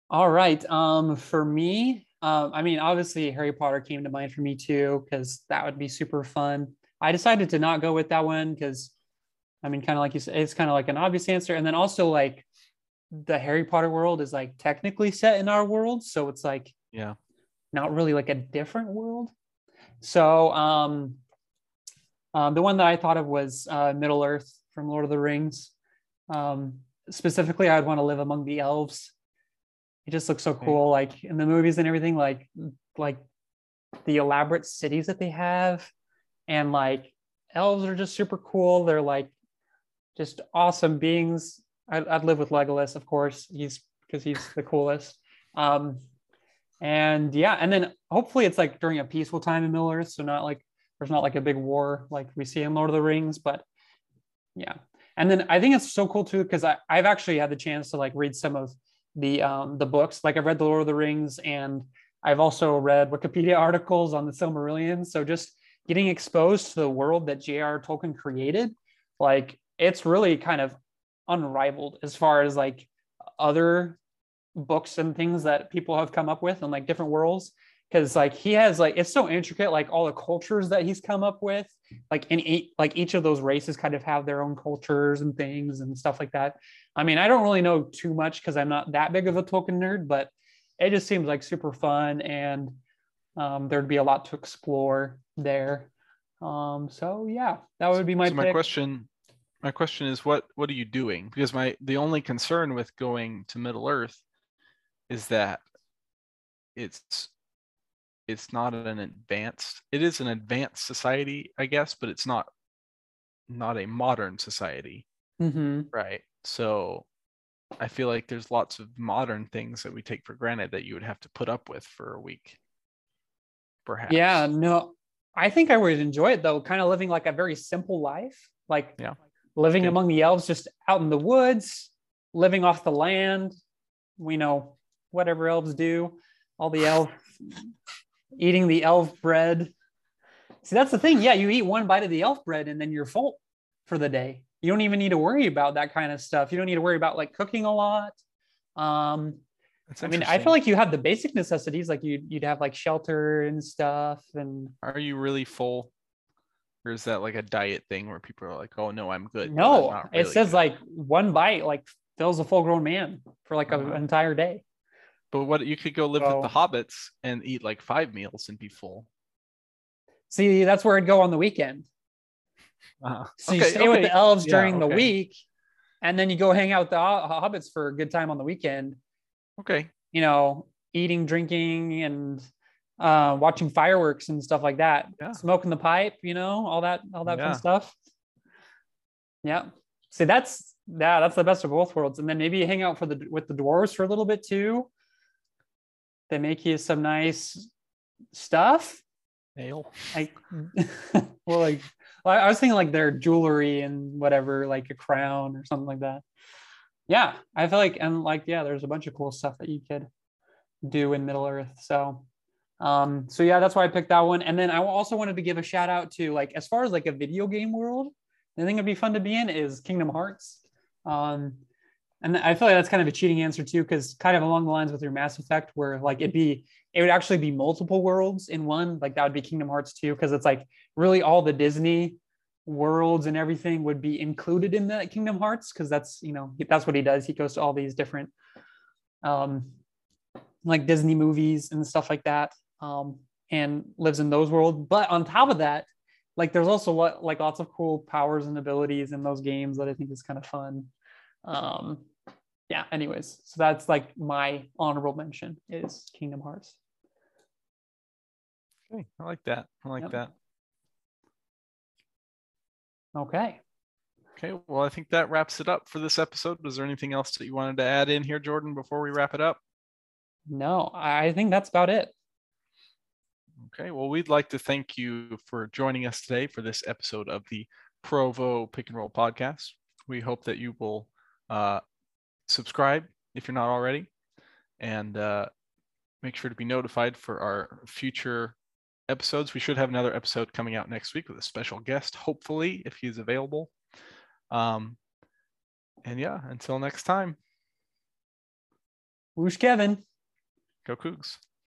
All right. Um, for me, um, I mean, obviously Harry Potter came to mind for me too, because that would be super fun. I decided to not go with that one because I mean, kind of like you said, it's kind of like an obvious answer. And then also like the Harry Potter world is like technically set in our world. So it's like, yeah, not really like a different world. So um, um, the one that I thought of was uh, Middle Earth from Lord of the Rings. Um, specifically, I'd want to live among the elves. It just looks so cool, like in the movies and everything. Like like the elaborate cities that they have, and like elves are just super cool. They're like just awesome beings. I'd, I'd live with Legolas, of course. He's because he's the coolest. Um, and yeah and then hopefully it's like during a peaceful time in middle earth so not like there's not like a big war like we see in lord of the rings but yeah and then i think it's so cool too because i've actually had the chance to like read some of the um the books. Like i've read the lord of the rings and i've also read wikipedia articles on the silmarillion. So just getting exposed to the world that j.r tolkien created like it's really kind of unrivaled as far as like other books and things that people have come up with and like different worlds because like he has like it's so intricate like all the cultures that he's come up with like in each like each of those races kind of have their own cultures and things and stuff like that. I mean i don't really know too much because i'm not that big of a tolkien nerd but it just seems like super fun and um, there'd be a lot to explore there. Um, so yeah that would be my so my question my question is what what are you doing? Because my the only concern with going to middle earth is that it's it's not an advanced it is an advanced society i guess but it's not not a modern society mm-hmm. right? So i feel like there's lots of modern things that we take for granted that you would have to put up with for a week perhaps. yeah no i think i would enjoy it though kind of living like a very simple life like yeah. living among the elves just out in the woods living off the land we know whatever elves do all the elf eating the elf bread. See that's the thing. Yeah you eat one bite of the elf bread and then you're full for the day. You don't even need to worry about that kind of stuff. You don't need to worry about like cooking a lot. Um i mean i feel like you have the basic necessities like you'd, you'd have like shelter and stuff and are you really full? Or is that like a diet thing where people are like oh no i'm good but I'm no it says good." like one bite like fills a full grown man for like Wow. an entire day but what you could go live with the hobbits and eat like five meals and be full. See that's where it'd go on the weekend. Uh, so you stay with the elves Yeah, during the week and then you go hang out with the hobbits for a good time on the weekend. Okay. You know eating drinking and uh, watching fireworks and stuff like that. Yeah. smoking the pipe you know all that all that Yeah. fun stuff. Yeah. See that's yeah that's the best of both worlds. And then maybe you hang out for the with the dwarves for a little bit too they make you some nice stuff? Ale. Like well like i was thinking like their jewelry and whatever like a crown or something like that. Yeah i feel like and like yeah there's a bunch of cool stuff that you could do in middle earth so um so yeah that's why i picked that one. And then i also wanted to give a shout out to like as far as like a video game world i think it'd be fun to be in is kingdom hearts. Um and i feel like that's kind of a cheating answer too because kind of along the lines with your mass effect where like it'd be it would actually be multiple worlds in one like that would be kingdom hearts 2 because it's like really all the disney worlds and everything would be included in that kingdom hearts because that's you know that's what he does. He goes to all these different um like disney movies and stuff like that um and lives in those worlds. But on top of that like there's also what like lots of cool powers and abilities in those games that i think is kind of fun. Um yeah anyways so that's like my honorable mention is kingdom hearts okay i like that i like Yep. that okay Okay, well, I think that wraps it up for this episode. Was there anything else that you wanted to add in here, Jordan, before we wrap it up? no i think that's about it Okay, well, we'd like to thank you for joining us today for this episode of the Provo Pick and Roll podcast. We hope that you will uh, subscribe if you're not already and uh, make sure to be notified for our future episodes. We should have another episode coming out next week with a special guest, hopefully, if he's available. Um, and yeah, until next time, whoosh kevin go Cougs.